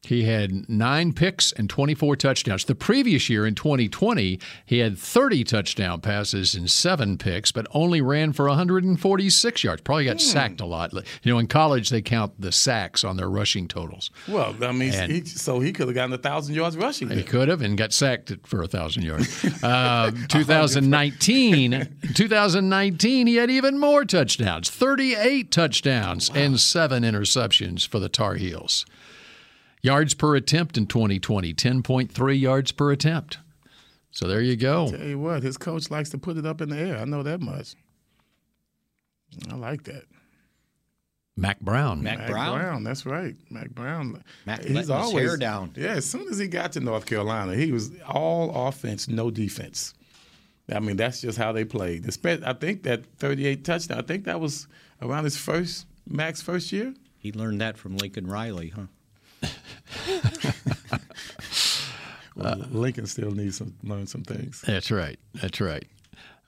[SPEAKER 4] He had nine picks and 24 touchdowns. The previous year in 2020, he had 30 touchdown passes and seven picks, but only ran for 146 yards. Probably got sacked a lot. You know, in college, they count the sacks on their rushing totals.
[SPEAKER 5] Well, I mean, he, so he could have gotten a thousand yards rushing.
[SPEAKER 4] He
[SPEAKER 5] then.
[SPEAKER 4] could have and got sacked for a thousand yards. Uh, 2019, 2019, he had even more touchdowns, 38 touchdowns and seven interceptions for the Tar Heels. Yards per attempt in 2020, 10.3 yards per attempt. So there you go.
[SPEAKER 5] Tell you what, his coach likes to put it up in the air. I know that much. I like that.
[SPEAKER 4] Mack Brown.
[SPEAKER 6] Mack Brown?
[SPEAKER 5] That's right. Mack Brown.
[SPEAKER 6] Mack letting his hair down.
[SPEAKER 5] Yeah, as soon as he got to North Carolina, he was all offense, no defense. I mean, that's just how they played. I think that 38 touchdown, I think that was around his first, Mack's first year.
[SPEAKER 6] He learned that from Lincoln Riley, huh?
[SPEAKER 5] Well, Lincoln still needs to learn some things.
[SPEAKER 4] That's right. That's right.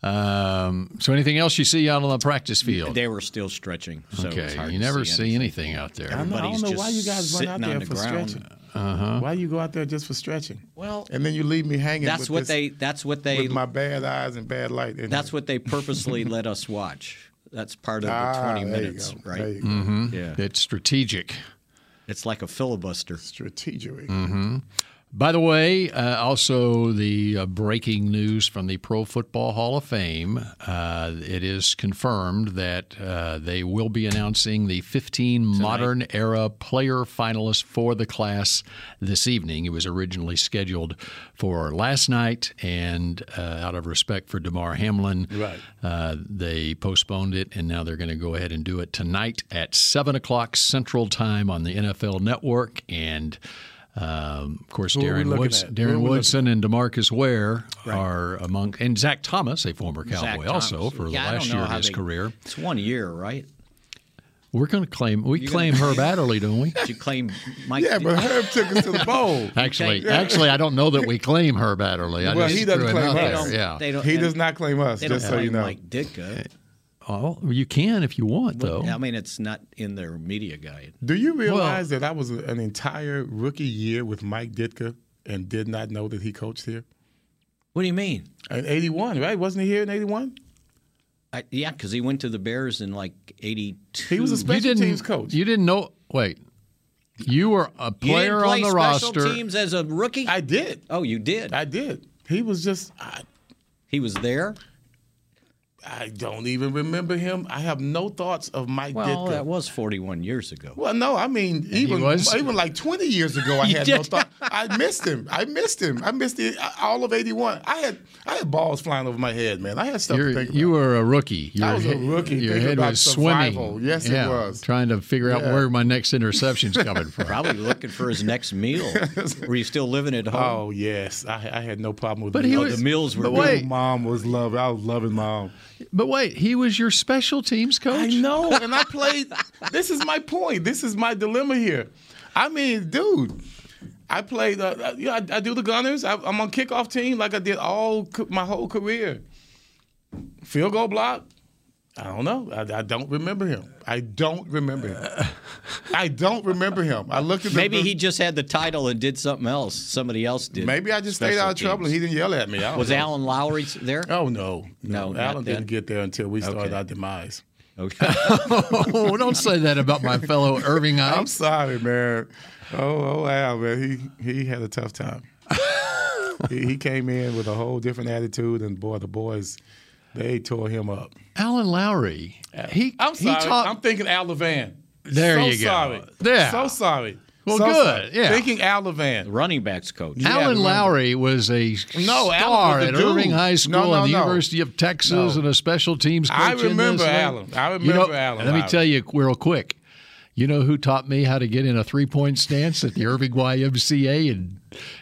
[SPEAKER 4] Um, so anything else you see out on the practice field?
[SPEAKER 6] They were still stretching. So
[SPEAKER 4] okay, you never
[SPEAKER 6] see
[SPEAKER 4] see anything out there.
[SPEAKER 5] I, know, I don't know why you guys run out
[SPEAKER 6] on
[SPEAKER 5] there
[SPEAKER 6] the
[SPEAKER 5] for
[SPEAKER 6] ground.
[SPEAKER 5] stretching.
[SPEAKER 4] Uh-huh.
[SPEAKER 5] Why you go out there just for stretching?
[SPEAKER 6] Well,
[SPEAKER 5] and then you leave me hanging.
[SPEAKER 6] That's
[SPEAKER 5] with
[SPEAKER 6] what
[SPEAKER 5] this-
[SPEAKER 6] they. That's what they.
[SPEAKER 5] with my bad eyes and bad light. in
[SPEAKER 6] That's
[SPEAKER 5] it.
[SPEAKER 6] what they purposely let us watch. That's part of the
[SPEAKER 5] Ah,
[SPEAKER 6] 20
[SPEAKER 5] there you
[SPEAKER 6] minutes,
[SPEAKER 5] go.
[SPEAKER 6] right?
[SPEAKER 5] There you go.
[SPEAKER 4] Mhm.
[SPEAKER 6] Yeah.
[SPEAKER 4] It's strategic.
[SPEAKER 6] It's like a filibuster.
[SPEAKER 5] Strategic.
[SPEAKER 4] hmm By the way, uh, also the uh, breaking news from the Pro Football Hall of Fame. Uh, it is confirmed that uh, they will be announcing the 15 modern era player finalists for the class this evening. It was originally scheduled for last night, and uh, out of respect for Damar Hamlin,
[SPEAKER 5] Right.
[SPEAKER 4] uh, they postponed it, and now they're going to go ahead and do it tonight at 7 o'clock Central Time on the NFL Network. And um, of course,
[SPEAKER 5] Who
[SPEAKER 4] Darren, Woods,
[SPEAKER 5] at? Who are
[SPEAKER 4] Darren Woodson and Demarcus Ware are among, and Zach Thomas, a former Cowboy, also for
[SPEAKER 6] Yeah,
[SPEAKER 4] the last year of his
[SPEAKER 6] they-
[SPEAKER 4] career.
[SPEAKER 6] It's one year, right?
[SPEAKER 4] We're going to claim we
[SPEAKER 6] You're
[SPEAKER 4] claim
[SPEAKER 6] gonna
[SPEAKER 4] Herb Adderley, don't we?
[SPEAKER 6] You claim Mike?
[SPEAKER 5] Yeah, but Herb took us to the bowl.
[SPEAKER 4] Actually,
[SPEAKER 6] Yeah.
[SPEAKER 4] actually, I don't know that we claim Herb Adderley. I
[SPEAKER 5] well,
[SPEAKER 4] just
[SPEAKER 5] he doesn't
[SPEAKER 4] threw
[SPEAKER 5] claim us.
[SPEAKER 4] Yeah.
[SPEAKER 5] He does not claim us.
[SPEAKER 6] They don't
[SPEAKER 5] Just so
[SPEAKER 6] claim
[SPEAKER 5] you know.
[SPEAKER 6] Mike Ditka.
[SPEAKER 4] Oh, you can if you want, though.
[SPEAKER 6] I mean, it's not in their media guide.
[SPEAKER 5] Do you realize that I was an entire rookie year with Mike Ditka and did not know that he coached here?
[SPEAKER 6] What do you mean?
[SPEAKER 5] In '81, right? Wasn't he here in '81?
[SPEAKER 6] I, yeah, because he went to the Bears in like '82.
[SPEAKER 5] He was a special teams coach.
[SPEAKER 4] You didn't know. Wait, you were a
[SPEAKER 6] You
[SPEAKER 4] player
[SPEAKER 6] didn't play
[SPEAKER 4] on the
[SPEAKER 6] special
[SPEAKER 4] roster.
[SPEAKER 6] teams as a rookie.
[SPEAKER 5] I did.
[SPEAKER 6] oh, you did.
[SPEAKER 5] I did. He was just. I,
[SPEAKER 6] he was there.
[SPEAKER 5] I don't even remember him. I have no thoughts of Mike
[SPEAKER 6] Well,
[SPEAKER 5] Ditka.
[SPEAKER 6] that was 41 years ago.
[SPEAKER 5] Well, no, I mean even even like 20 years ago, I had no
[SPEAKER 6] did?
[SPEAKER 5] Thought. I missed him. I missed him. I missed the, all of 81. I had I had balls flying over my head, man. I had stuff
[SPEAKER 4] You're,
[SPEAKER 5] think about.
[SPEAKER 4] you were a rookie. Your
[SPEAKER 5] I was a
[SPEAKER 4] he-
[SPEAKER 5] rookie
[SPEAKER 4] Your head
[SPEAKER 5] about
[SPEAKER 4] was
[SPEAKER 5] survival.
[SPEAKER 4] swimming.
[SPEAKER 5] Yes, it was.
[SPEAKER 4] Trying to figure out
[SPEAKER 5] Yeah.
[SPEAKER 4] where my next interception's coming from.
[SPEAKER 6] Probably looking for his next meal. Were you still living at home?
[SPEAKER 5] Oh yes, I, I had no problem with.
[SPEAKER 4] But
[SPEAKER 5] meals.
[SPEAKER 4] he
[SPEAKER 6] Oh,
[SPEAKER 4] was-
[SPEAKER 6] the meals were
[SPEAKER 4] but
[SPEAKER 6] good.
[SPEAKER 4] wait.
[SPEAKER 5] Mom was loving. I was loving mom.
[SPEAKER 4] But wait, he was your special teams coach.
[SPEAKER 5] I know, and I played. this is my point. This is my dilemma here. I mean, dude, I played. Uh, uh, you know, I, I do the Gunners. I, I'm on kickoff team like I did all co- my whole career. Field goal block. I don't know. I, I don't remember him. I don't remember him. I don't remember him. I looked at the,
[SPEAKER 6] Maybe he just had the title and did something else. Somebody else did.
[SPEAKER 5] Maybe I just stayed out of trouble and he didn't yell at me.
[SPEAKER 6] Was
[SPEAKER 5] know.
[SPEAKER 6] Alan Lowry there?
[SPEAKER 5] Oh no,
[SPEAKER 6] No,
[SPEAKER 5] no. Alan didn't get there until we started
[SPEAKER 6] Okay.
[SPEAKER 5] our demise.
[SPEAKER 6] Okay.
[SPEAKER 4] oh, don't say that about my fellow Irving
[SPEAKER 5] I'm sorry, man. Oh, oh, Al, man, he he had a tough time. he, he came in with a whole different attitude, and boy, the boys They tore him up.
[SPEAKER 4] Alan Lowry. He,
[SPEAKER 5] I'm
[SPEAKER 4] he
[SPEAKER 5] sorry.
[SPEAKER 4] taught-
[SPEAKER 5] I'm thinking Al Lavan.
[SPEAKER 4] There
[SPEAKER 5] so
[SPEAKER 4] you go.
[SPEAKER 5] Sorry.
[SPEAKER 4] Yeah.
[SPEAKER 5] So sorry.
[SPEAKER 4] Well,
[SPEAKER 5] So
[SPEAKER 4] good.
[SPEAKER 5] sorry.
[SPEAKER 4] Yeah.
[SPEAKER 5] Thinking Al Lavan.
[SPEAKER 6] Running backs coach.
[SPEAKER 5] Yeah,
[SPEAKER 4] Alan. Lowry was a
[SPEAKER 5] No, Alan
[SPEAKER 4] star
[SPEAKER 5] was
[SPEAKER 4] at
[SPEAKER 5] dude.
[SPEAKER 4] Irving High School
[SPEAKER 5] No, no,
[SPEAKER 4] and the
[SPEAKER 5] no.
[SPEAKER 4] University of Texas
[SPEAKER 5] No.
[SPEAKER 4] and a special teams coach.
[SPEAKER 5] I
[SPEAKER 4] in
[SPEAKER 5] remember
[SPEAKER 4] this.
[SPEAKER 5] Alan. I
[SPEAKER 4] You know,
[SPEAKER 5] remember Alan
[SPEAKER 4] Let me
[SPEAKER 5] Lowry.
[SPEAKER 4] tell you real quick. You know who taught me how to get in a three point stance at the Irving YMCA? And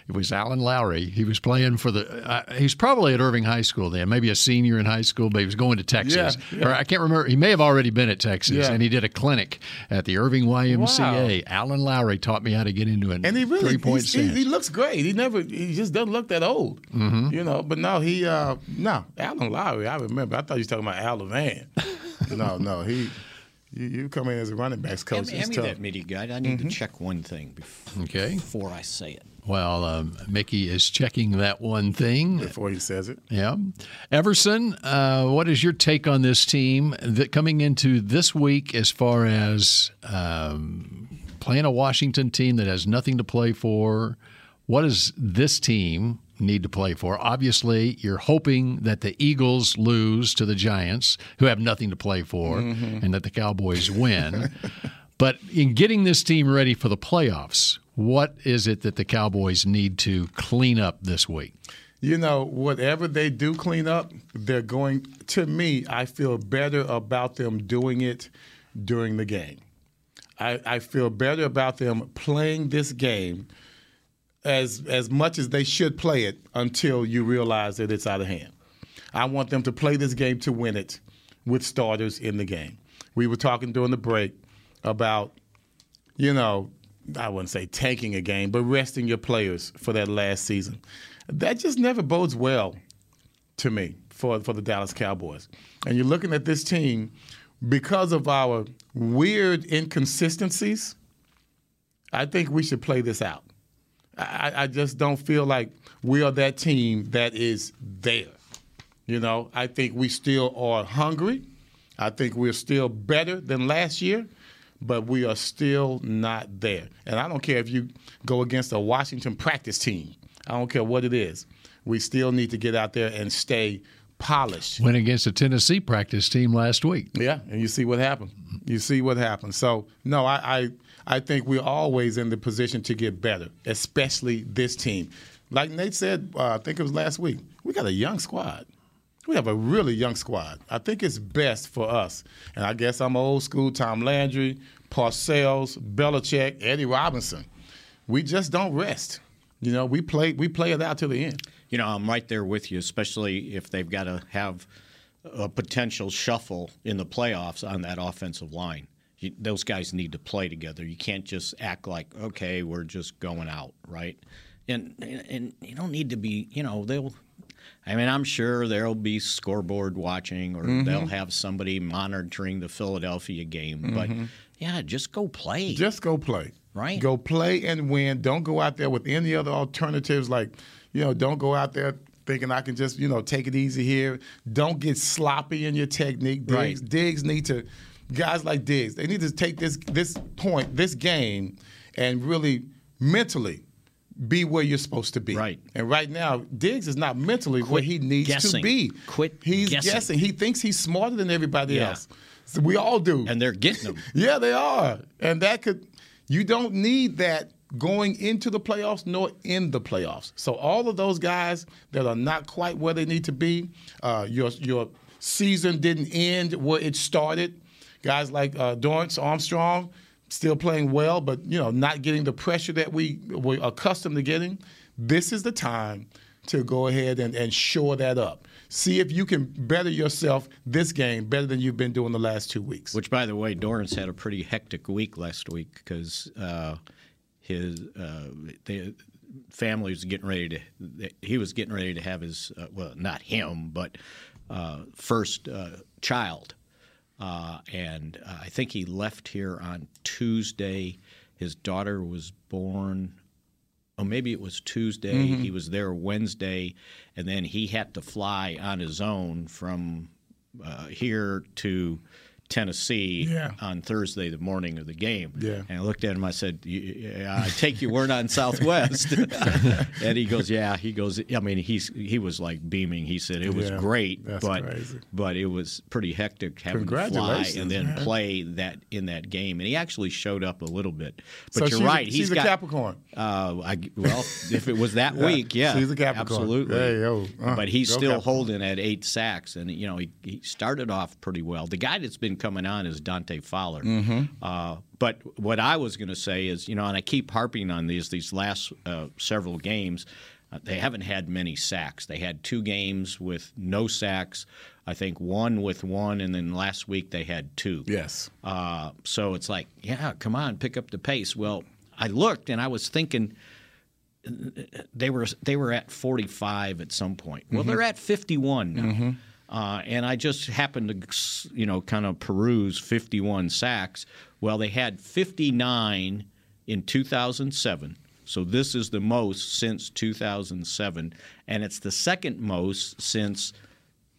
[SPEAKER 4] it was Alan Lowry. He was playing for the, uh, he's probably at Irving High School then, maybe a senior in high school, but he was going to Texas.
[SPEAKER 5] Yeah, yeah.
[SPEAKER 4] Or I can't remember. He may have already been at Texas.
[SPEAKER 5] Yeah.
[SPEAKER 4] And he did a clinic at the Irving YMCA. Wow. Alan Lowry taught me how to get into a
[SPEAKER 5] And he really
[SPEAKER 4] three point
[SPEAKER 5] he's- he,
[SPEAKER 4] stance.
[SPEAKER 5] he looks great. He never he just doesn't look that old.
[SPEAKER 4] Mhm.
[SPEAKER 5] You know, but no, he uh no, Alan Lowry, I remember. I thought you were talking about Al Van. no, no, he you, you come in as a running backs coach.
[SPEAKER 6] Hand me, hand me
[SPEAKER 5] tough.
[SPEAKER 6] that media guide. I need
[SPEAKER 5] Mhm.
[SPEAKER 6] to check one thing before,
[SPEAKER 4] Okay.
[SPEAKER 6] before I say it.
[SPEAKER 4] Well, um, Mickey is checking that one thing
[SPEAKER 5] before he says it.
[SPEAKER 4] Yeah, Everson, uh, what is your take on this team that coming into this week as far as um, playing a Washington team that has nothing to play for? What is this team need to play for? Obviously, you're hoping that the Eagles lose to the Giants, who have nothing to play for,
[SPEAKER 5] Mhm.
[SPEAKER 4] and that the Cowboys win. but in getting this team ready for the playoffs, what is it that the Cowboys need to clean up this week?
[SPEAKER 5] You know, whatever they do clean up, they're going to me, I feel better about them doing it during the game. I, I feel better about them playing this game as as much as they should play it until you realize that it's out of hand. I want them to play this game to win it with starters in the game. We were talking during the break about, you know, I wouldn't say tanking a game, but resting your players for that last season. That just never bodes well to me for, for the Dallas Cowboys. And you're looking at this team because of our weird inconsistencies. I think we should play this out. I, I just don't feel like we are that team that is there. You know, I think we still are hungry. I think we're still better than last year, but we are still not there. And I don't care if you go against a Washington practice team. I don't care what it is. We still need to get out there and stay polished.
[SPEAKER 4] Went against a Tennessee practice team last week.
[SPEAKER 5] Yeah, and you see what happened. You see what happened. So no, I I, I think we're always in the position to get better, especially this team. Like Nate said, uh, I think it was last week. We got a young squad. We have a really young squad. I think it's best for us. And I guess I'm old school. Tom Landry, Parcells, Belichick, Eddie Robinson. We just don't rest. You know, we play we play it out to the end.
[SPEAKER 6] You know, I'm right there with you, especially if they've got to have a potential shuffle in the playoffs on that offensive line. You, those guys need to play together. You can't just act like, okay, we're just going out, right? And and, and you don't need to be, you know, they'll. I mean, I'm sure there'll be scoreboard watching, or
[SPEAKER 5] Mhm.
[SPEAKER 6] they'll have somebody monitoring the Philadelphia game. But
[SPEAKER 5] Mhm.
[SPEAKER 6] yeah, just go play.
[SPEAKER 5] Just go play.
[SPEAKER 6] Right.
[SPEAKER 5] Go play and win. Don't go out there with any other alternatives. Like, you know, don't go out there thinking I can just, you know, take it easy here. Don't get sloppy in your technique. Diggs,
[SPEAKER 6] Right.
[SPEAKER 5] Diggs need to, guys like Diggs, they need to take this this point, this game, and really mentally be where you're supposed to be. Right. And right now, Diggs is not mentally where he needs to
[SPEAKER 6] guessing.
[SPEAKER 5] be.
[SPEAKER 6] Quit
[SPEAKER 5] He's
[SPEAKER 6] guessing.
[SPEAKER 5] guessing. He thinks he's smarter than everybody
[SPEAKER 6] Yeah.
[SPEAKER 5] else. So we all do.
[SPEAKER 6] And they're getting them.
[SPEAKER 5] Yeah, they are. And that could you don't need that going into the playoffs nor in the playoffs. So all of those guys that are not quite where they need to be, uh, your your season didn't end where it started. Guys like uh, Dorance Armstrong still playing well, but you know not getting the pressure that we were accustomed to getting. This is the time to go ahead and, and shore that up. See if you can better yourself this game better than you've been doing the last two weeks.
[SPEAKER 6] Which, by the way, Dorrance had a pretty hectic week last week because uh, his uh, family was getting ready to. He was getting ready to have his uh, well, not him, but uh, first uh, child, uh, and uh, I think he left here on Tuesday. His daughter was born. Oh, maybe it was Tuesday.
[SPEAKER 5] Mhm.
[SPEAKER 6] He was there Wednesday, and then he had to fly on his own from uh, here to Tennessee
[SPEAKER 5] Yeah.
[SPEAKER 6] on Thursday, the morning of the game.
[SPEAKER 5] Yeah.
[SPEAKER 6] And I looked at him. I said, "I take you weren't on Southwest." and he goes, "Yeah." He goes, "I mean, he's he was like beaming. He said it was
[SPEAKER 5] Yeah,
[SPEAKER 6] great, but
[SPEAKER 5] crazy.
[SPEAKER 6] but it was pretty hectic having to fly and then
[SPEAKER 5] man.
[SPEAKER 6] play that in that game. And he actually showed up a little bit. But
[SPEAKER 5] So
[SPEAKER 6] you're
[SPEAKER 5] she's a-
[SPEAKER 6] right.
[SPEAKER 5] she's
[SPEAKER 6] he's
[SPEAKER 5] a
[SPEAKER 6] got
[SPEAKER 5] Capricorn.
[SPEAKER 6] Uh, I, well, if it was that
[SPEAKER 5] Yeah,
[SPEAKER 6] week, yeah,
[SPEAKER 5] she's a Capricorn.
[SPEAKER 6] absolutely.
[SPEAKER 5] Hey, yo, uh,
[SPEAKER 6] but he's still
[SPEAKER 5] Capricorn.
[SPEAKER 6] holding at eight sacks, and you know he, he started off pretty well. The guy that's been coming on is Dante Fowler.
[SPEAKER 5] Mhm.
[SPEAKER 6] Uh, but what I was going to say is, you know, and I keep harping on these these last uh, several games. Uh, they haven't had many sacks. They had two games with no sacks. I think one with one, and then last week they had two.
[SPEAKER 5] Yes.
[SPEAKER 6] Uh, so it's like, yeah, come on, pick up the pace. Well, I looked and I was thinking they were they were at 45 at some point. Well,
[SPEAKER 5] Mhm.
[SPEAKER 6] they're at 51 now.
[SPEAKER 5] Mhm.
[SPEAKER 6] Uh, and I just happened to, you know, kind of peruse 51 sacks. Well, they had 59 in 2007. So this is the most since 2007, and it's the second most since,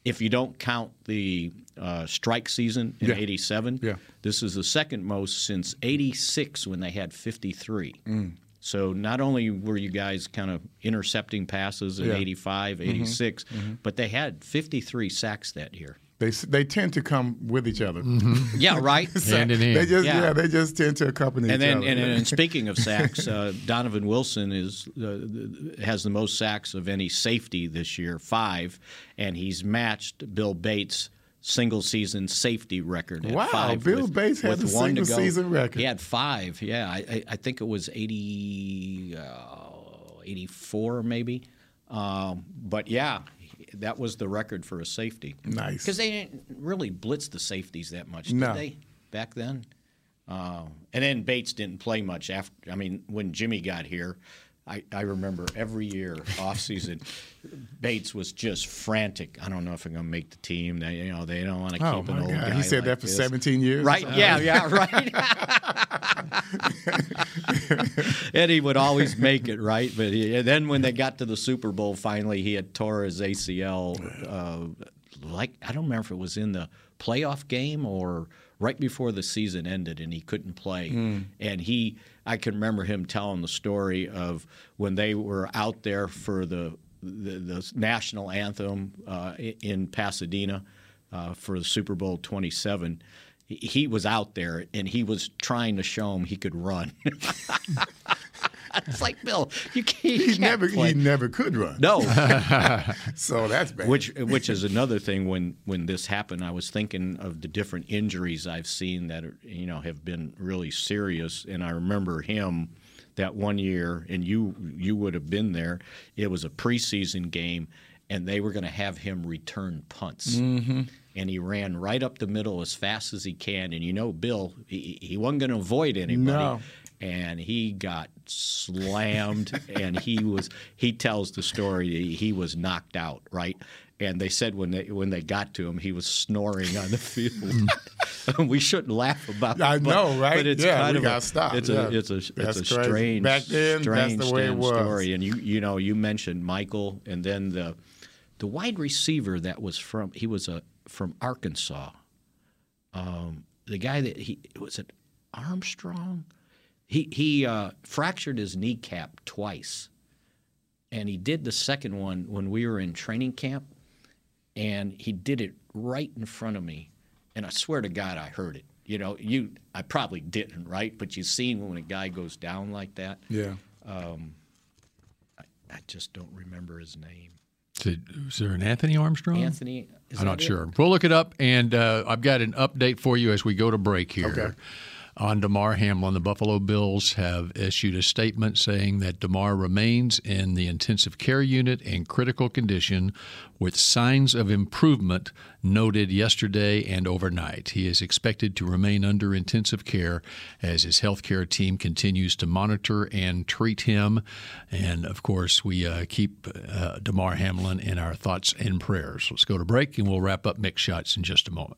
[SPEAKER 6] if you don't count the uh, strike season in
[SPEAKER 5] Yeah.
[SPEAKER 6] '87.
[SPEAKER 5] Yeah.
[SPEAKER 6] This is the second most since '86 when they had 53.
[SPEAKER 5] Mm.
[SPEAKER 6] So not only were you guys kind of intercepting passes in
[SPEAKER 5] Yeah.
[SPEAKER 6] 85,
[SPEAKER 5] Mhm.
[SPEAKER 6] 86,
[SPEAKER 5] Mhm.
[SPEAKER 6] but they had 53 sacks that year.
[SPEAKER 5] They they tend to come with each other.
[SPEAKER 6] Yeah, right.
[SPEAKER 5] So They just yeah. they just tend to accompany
[SPEAKER 6] and
[SPEAKER 5] each
[SPEAKER 6] then,
[SPEAKER 5] other.
[SPEAKER 6] and, and speaking of sacks, uh, Donovan Wilson is uh, has the most sacks of any safety this year, five, and he's matched Bill Bates' single season safety record.
[SPEAKER 5] Wow,
[SPEAKER 6] five
[SPEAKER 5] Bill
[SPEAKER 6] with-
[SPEAKER 5] Bates
[SPEAKER 6] with
[SPEAKER 5] a single season record.
[SPEAKER 6] He had five. Yeah, I, I, I think it was 80, uh, 84 maybe. Um, but yeah, that was the record for a safety.
[SPEAKER 5] Nice.
[SPEAKER 6] Because they didn't really blitz the safeties that much, did
[SPEAKER 5] No.
[SPEAKER 6] they? Back then. Uh, and then Bates didn't play much after. I mean, when Jimmy got here, I, I remember every year off season, Bates was just frantic. I don't know if I'm going to make the team. They, you know, they don't want to
[SPEAKER 5] Oh,
[SPEAKER 6] keep an old
[SPEAKER 5] God.
[SPEAKER 6] guy.
[SPEAKER 5] He said
[SPEAKER 6] like
[SPEAKER 5] that for
[SPEAKER 6] this.
[SPEAKER 5] 17 years?
[SPEAKER 6] Right? Yeah, yeah, right. and he would always make it right. But he, then when they got to the Super Bowl, finally he had tore his ACL. Uh, like I don't remember if it was in the playoff game or right before the season ended, and he couldn't play.
[SPEAKER 5] Mm.
[SPEAKER 6] And he, I can remember him telling the story of when they were out there for the the, the national anthem uh, in Pasadena uh, for the Super Bowl 27 he- he was out there and he was trying to show him he could run. it's like Bill, you can't.
[SPEAKER 5] He never
[SPEAKER 6] play.
[SPEAKER 5] he never could run.
[SPEAKER 6] No.
[SPEAKER 5] so that's bad.
[SPEAKER 6] Which which is another thing when when this happened, I was thinking of the different injuries I've seen that are, you know have been really serious, and I remember him that one year, and you you would have been there. It was a preseason game, and they were going to have him return punts.
[SPEAKER 5] Mhm.
[SPEAKER 6] And he ran right up the middle as fast as he can. And you know, Bill, he, he wasn't going to avoid anybody
[SPEAKER 5] No.
[SPEAKER 6] And he got slammed and he was he tells the story that he was knocked out right and they said when they when they got to him he was snoring on the field we shouldn't laugh about
[SPEAKER 5] I
[SPEAKER 6] but,
[SPEAKER 5] know, right?
[SPEAKER 6] but it's
[SPEAKER 5] Yeah,
[SPEAKER 6] kind
[SPEAKER 5] we
[SPEAKER 6] of
[SPEAKER 5] gotta
[SPEAKER 6] a, it's
[SPEAKER 5] yeah.
[SPEAKER 6] a it's a it's
[SPEAKER 5] That's
[SPEAKER 6] a strange
[SPEAKER 5] Back then, that's
[SPEAKER 6] strange
[SPEAKER 5] the way it was.
[SPEAKER 6] story and you you know you mentioned Michael and then the the wide receiver that was from he was a from Arkansas um, the guy that he was it Armstrong. He he uh, fractured his kneecap twice, and he did the second one when we were in training camp, and he did it right in front of me, and I swear to God I heard it. You know, you I probably didn't, right? But you've seen when a guy goes down like that.
[SPEAKER 5] Yeah.
[SPEAKER 6] Um, I, I just don't remember his name.
[SPEAKER 4] Is, there an Anthony Armstrong?
[SPEAKER 6] Anthony.
[SPEAKER 4] I'm not
[SPEAKER 6] it?
[SPEAKER 4] sure. We'll look it up, and uh, I've got an update for you as we go to break here.
[SPEAKER 5] Okay.
[SPEAKER 4] On Damar Hamlin, the Buffalo Bills have issued a statement saying that Damar remains in the intensive care unit in critical condition with signs of improvement noted yesterday and overnight. He is expected to remain under intensive care as his healthcare team continues to monitor and treat him. And of course, we uh, keep uh, Damar Hamlin in our thoughts and prayers. Let's go to break and we'll wrap up Mick Shots in just a moment.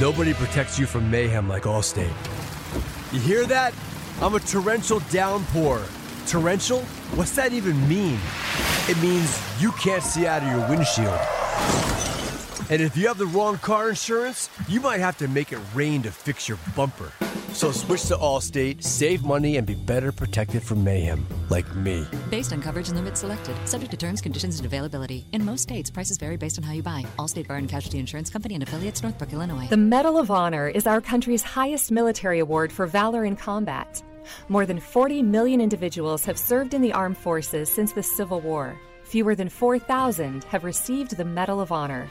[SPEAKER 9] Nobody protects you from mayhem like Allstate. You hear that? I'm a torrential downpour. Torrential? What's that even mean? It means you can't see out of your windshield. And if you have the wrong car insurance, you might have to make it rain to fix your bumper. So switch to Allstate, save money, and be better protected from mayhem, like me.
[SPEAKER 10] Based on coverage and limits selected, subject to terms, conditions, and availability. In most states, prices vary based on how you buy. Allstate Bar and Casualty Insurance Company and affiliates, Northbrook, Illinois.
[SPEAKER 2] The Medal of Honor is our country's highest military award for valor in combat. More than 40 million individuals have served in the armed forces since the Civil War. Fewer than 4,000 have received the Medal of Honor.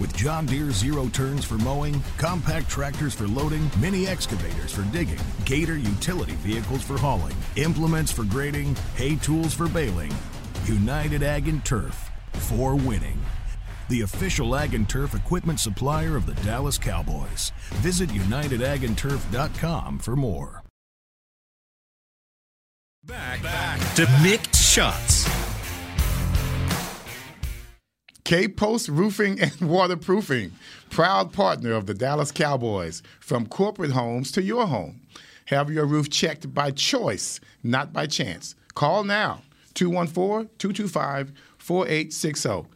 [SPEAKER 12] With John Deere zero turns for mowing, compact tractors for loading, mini excavators for digging, Gator utility vehicles for hauling, implements for grading, hay tools for baling. United Ag and Turf for winning. The official Ag and Turf equipment supplier of the Dallas Cowboys. Visit UnitedAgAndTurf.com for more.
[SPEAKER 1] Back, back to Mick Shots.
[SPEAKER 5] K Post Roofing and Waterproofing, proud partner of the Dallas Cowboys, from corporate homes to your home. Have your roof checked by choice, not by chance. Call now 214 225 4860.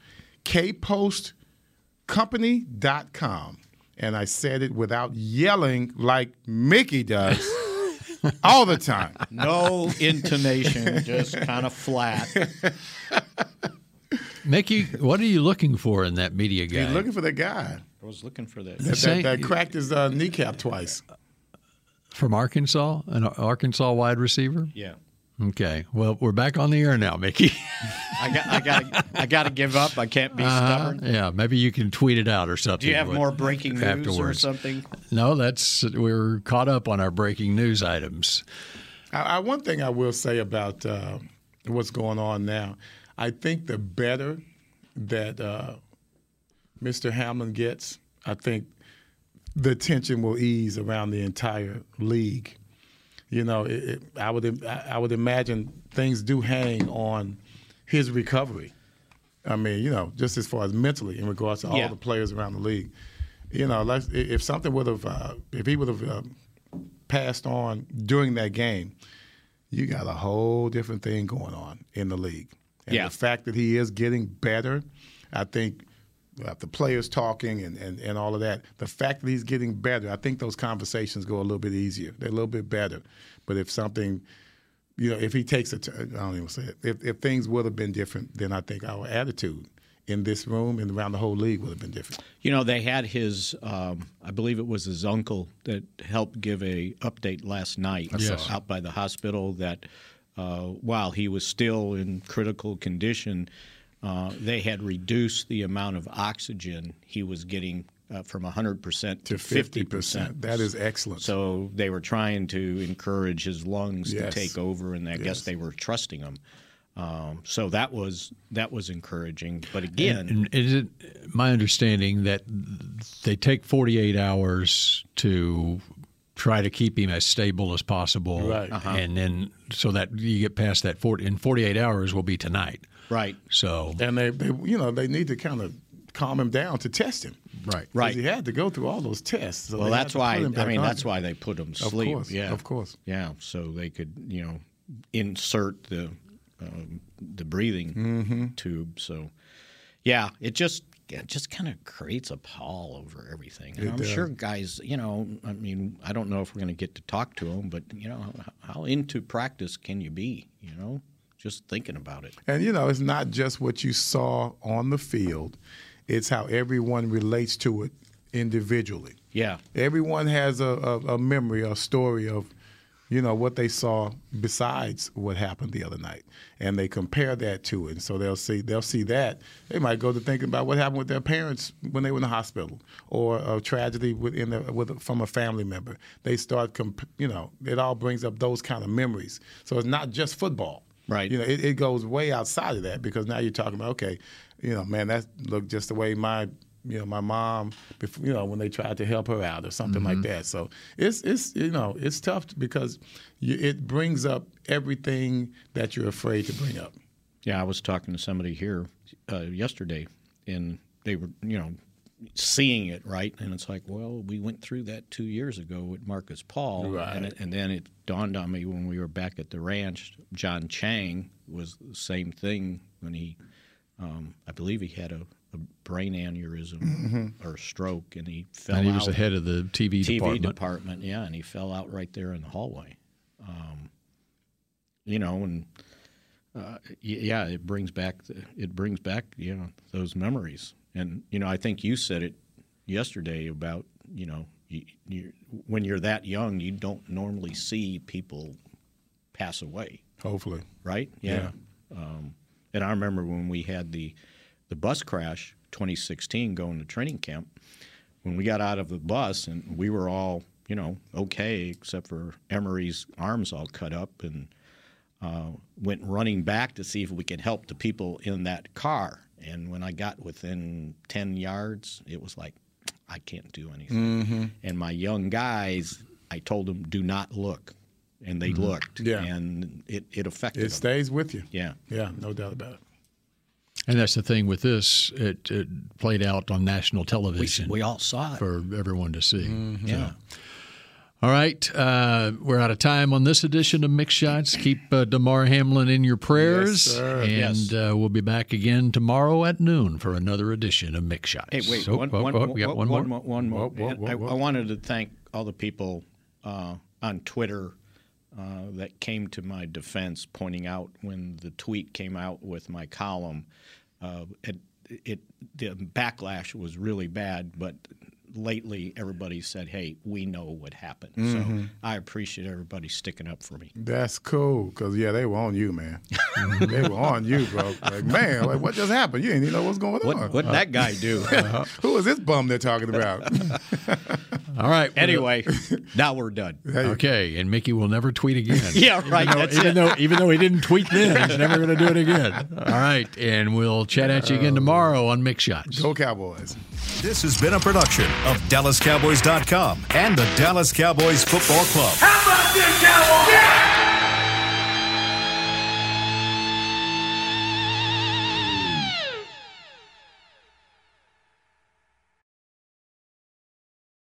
[SPEAKER 5] KPostCompany.com. And I said it without yelling like Mickey does all the time.
[SPEAKER 6] No intonation, just kind of flat.
[SPEAKER 4] Mickey, what are you looking for in that media guy?
[SPEAKER 5] He's looking for that guy.
[SPEAKER 6] I was looking for that.
[SPEAKER 5] That, that, that cracked his uh, kneecap twice.
[SPEAKER 4] From Arkansas, an Arkansas wide receiver.
[SPEAKER 6] Yeah.
[SPEAKER 4] Okay. Well, we're back on the air now, Mickey.
[SPEAKER 6] I got, I got, I got to give up. I can't be
[SPEAKER 4] Uh-huh.
[SPEAKER 6] stubborn.
[SPEAKER 4] Yeah, maybe you can tweet it out or something.
[SPEAKER 6] Do you have more breaking news or something?
[SPEAKER 4] No, that's we're caught up on our breaking news items.
[SPEAKER 5] I, I, one thing I will say about uh, what's going on now, I think the better that uh, Mr. Hamlin gets, I think the tension will ease around the entire league. You know, it, it, I would I would imagine things do hang on his recovery. I mean, you know, just as far as mentally in regards to all
[SPEAKER 6] Yeah.
[SPEAKER 5] the players around the league. You know, if something would have, uh, if he would have uh, passed on during that game, you got a whole different thing going on in the league. And
[SPEAKER 6] Yeah.
[SPEAKER 5] the fact that he is getting better, I think uh, the players talking and, and, and all of that, the fact that he's getting better, I think those conversations go a little bit easier. They're a little bit better. But if something, you know, if he takes a turn, I don't even say it, if, if things would have been different, then I think our attitude in this room and around the whole league would have been different.
[SPEAKER 6] You know, they had his, um, I believe it was his uncle that helped give a update last night
[SPEAKER 4] Yes.
[SPEAKER 6] out by the hospital that while he was still in critical condition, uh, they had reduced the amount of oxygen he was getting uh, from 100% to 50%.
[SPEAKER 5] That is excellent.
[SPEAKER 6] So they were trying to encourage his lungs
[SPEAKER 5] Yes.
[SPEAKER 6] to take over, and I guess they were trusting him. Um, so that was that was encouraging. But again,
[SPEAKER 4] And is it my understanding that they take 48 hours to try to keep him as stable as possible,
[SPEAKER 5] Right. Uh-huh.
[SPEAKER 4] and then so that you get past that 40 in 48 hours will be tonight.
[SPEAKER 6] right,
[SPEAKER 4] So
[SPEAKER 5] And they, they you know, they need to kind of calm him down to test him.
[SPEAKER 4] Right.
[SPEAKER 6] right.
[SPEAKER 5] He had to go through all those tests. so
[SPEAKER 6] well, that's why. I mean,
[SPEAKER 5] on
[SPEAKER 6] that's
[SPEAKER 5] it.
[SPEAKER 6] why they put him to
[SPEAKER 5] Of
[SPEAKER 6] sleep.
[SPEAKER 5] course,
[SPEAKER 6] yeah,
[SPEAKER 5] of course.
[SPEAKER 6] Yeah, so they could you know insert the um, the breathing
[SPEAKER 5] Mm-hmm.
[SPEAKER 6] tube. So yeah, it just it just kind of creates a pall over everything. I'm
[SPEAKER 5] does.
[SPEAKER 6] sure guys, you know, I mean, I don't know if we're going to get to talk to them, but you know, how- how into practice can you be? You know, just thinking about it.
[SPEAKER 5] And you know, it's not just what you saw on the field; it's how everyone relates to it individually.
[SPEAKER 6] Yeah,
[SPEAKER 5] Everyone has a, a, a memory, a story of you know what they saw besides what happened the other night, and they compare that to it. And so they'll see they'll see that they might go to thinking about what happened with their parents when they were in the hospital, or a tragedy within the, with from a family member. They start, comp- you know, it all brings up those kind of memories. So it's not just football.
[SPEAKER 6] Right.
[SPEAKER 5] You know, it, it goes way outside of that because now you're talking about okay, you know, man, that looked just the way my you know my mom before, you know when they tried to help her out or something
[SPEAKER 6] Mm-hmm.
[SPEAKER 5] like that so it's it's you know it's tough because you, it brings up everything that you're afraid to bring up
[SPEAKER 6] Yeah, I was talking to somebody here uh, yesterday, and they were, you know, seeing it right, and it's like, well, we went through that two years ago with Markus Paul,
[SPEAKER 5] Right.
[SPEAKER 6] and, it, and then it dawned on me when we were back at the ranch. John Chang was the same thing when he, um, I believe he had a, a brain aneurysm
[SPEAKER 4] Mhm.
[SPEAKER 6] or stroke, and he fell.
[SPEAKER 4] And he was
[SPEAKER 6] out-
[SPEAKER 4] the head of the TV
[SPEAKER 6] TV
[SPEAKER 4] department.
[SPEAKER 6] department, yeah, and he fell out right there in the hallway. Um, you know, and uh, yeah, it brings back the, it brings back you know those memories. And you know, I think you said it yesterday about you know you, you, when you're that young, you don't normally see people pass away,
[SPEAKER 5] hopefully
[SPEAKER 6] right? Yeah. Um, and I remember when we had the the bus crash 2016 going to training camp. When we got out of the bus and we were all you know okay except for Emery's arms all cut up and uh, went running back to see if we could help the people in that car. And when I got within 10 yards, it was like, I can't do anything.
[SPEAKER 5] Mhm.
[SPEAKER 6] And my young guys, I told them, do not look. And they
[SPEAKER 5] Mhm.
[SPEAKER 6] looked.
[SPEAKER 5] Yeah.
[SPEAKER 6] And it, it affected
[SPEAKER 5] it
[SPEAKER 6] them.
[SPEAKER 5] stays with you
[SPEAKER 6] Yeah.
[SPEAKER 5] yeah no doubt about it
[SPEAKER 4] And that's the thing with this; it, it played out on national television.
[SPEAKER 6] we we, all saw it.
[SPEAKER 4] for everyone to see.
[SPEAKER 5] Mm-hmm.
[SPEAKER 6] Yeah.
[SPEAKER 4] All right, uh, we're out of time on this edition of Mick Shots. Keep uh, Damar Hamlin in your prayers,
[SPEAKER 5] Yes, sir.
[SPEAKER 4] and
[SPEAKER 6] Yes.
[SPEAKER 4] Uh, we'll be back again tomorrow at noon for another edition of Mick Shots.
[SPEAKER 6] Hey, wait,
[SPEAKER 4] Oh,
[SPEAKER 6] one,
[SPEAKER 4] oh,
[SPEAKER 6] one-
[SPEAKER 4] oh, we got one,
[SPEAKER 6] one
[SPEAKER 4] more.
[SPEAKER 6] more. One more.
[SPEAKER 5] Whoa, whoa,
[SPEAKER 6] And
[SPEAKER 5] whoa,
[SPEAKER 6] I. I wanted to thank all the people uh, on Twitter uh, that came to my defense, pointing out when the tweet came out with my column, uh, it, it the backlash was really bad, but lately everybody said, "Hey, we know what happened." So
[SPEAKER 5] Mhm.
[SPEAKER 6] I appreciate everybody sticking up for me.
[SPEAKER 5] that's cool because yeah they were on you man they were on you bro like man like what just happened you didn't even know what's going
[SPEAKER 6] What
[SPEAKER 5] on
[SPEAKER 6] what that guy do?
[SPEAKER 5] who is this bum they're talking about
[SPEAKER 4] All right.
[SPEAKER 6] anyway, now we're done.
[SPEAKER 4] Okay, and Mickey will never tweet again.
[SPEAKER 6] Yeah, right,
[SPEAKER 4] Even though, even though even though he didn't tweet then, he's never going to do it again. All right, and we'll chat at you again tomorrow on Mick Shots.
[SPEAKER 5] go cowboys
[SPEAKER 3] This has been a production of DallasCowboys.com and the Dallas Cowboys Football Club.
[SPEAKER 13] How about this, Cowboys?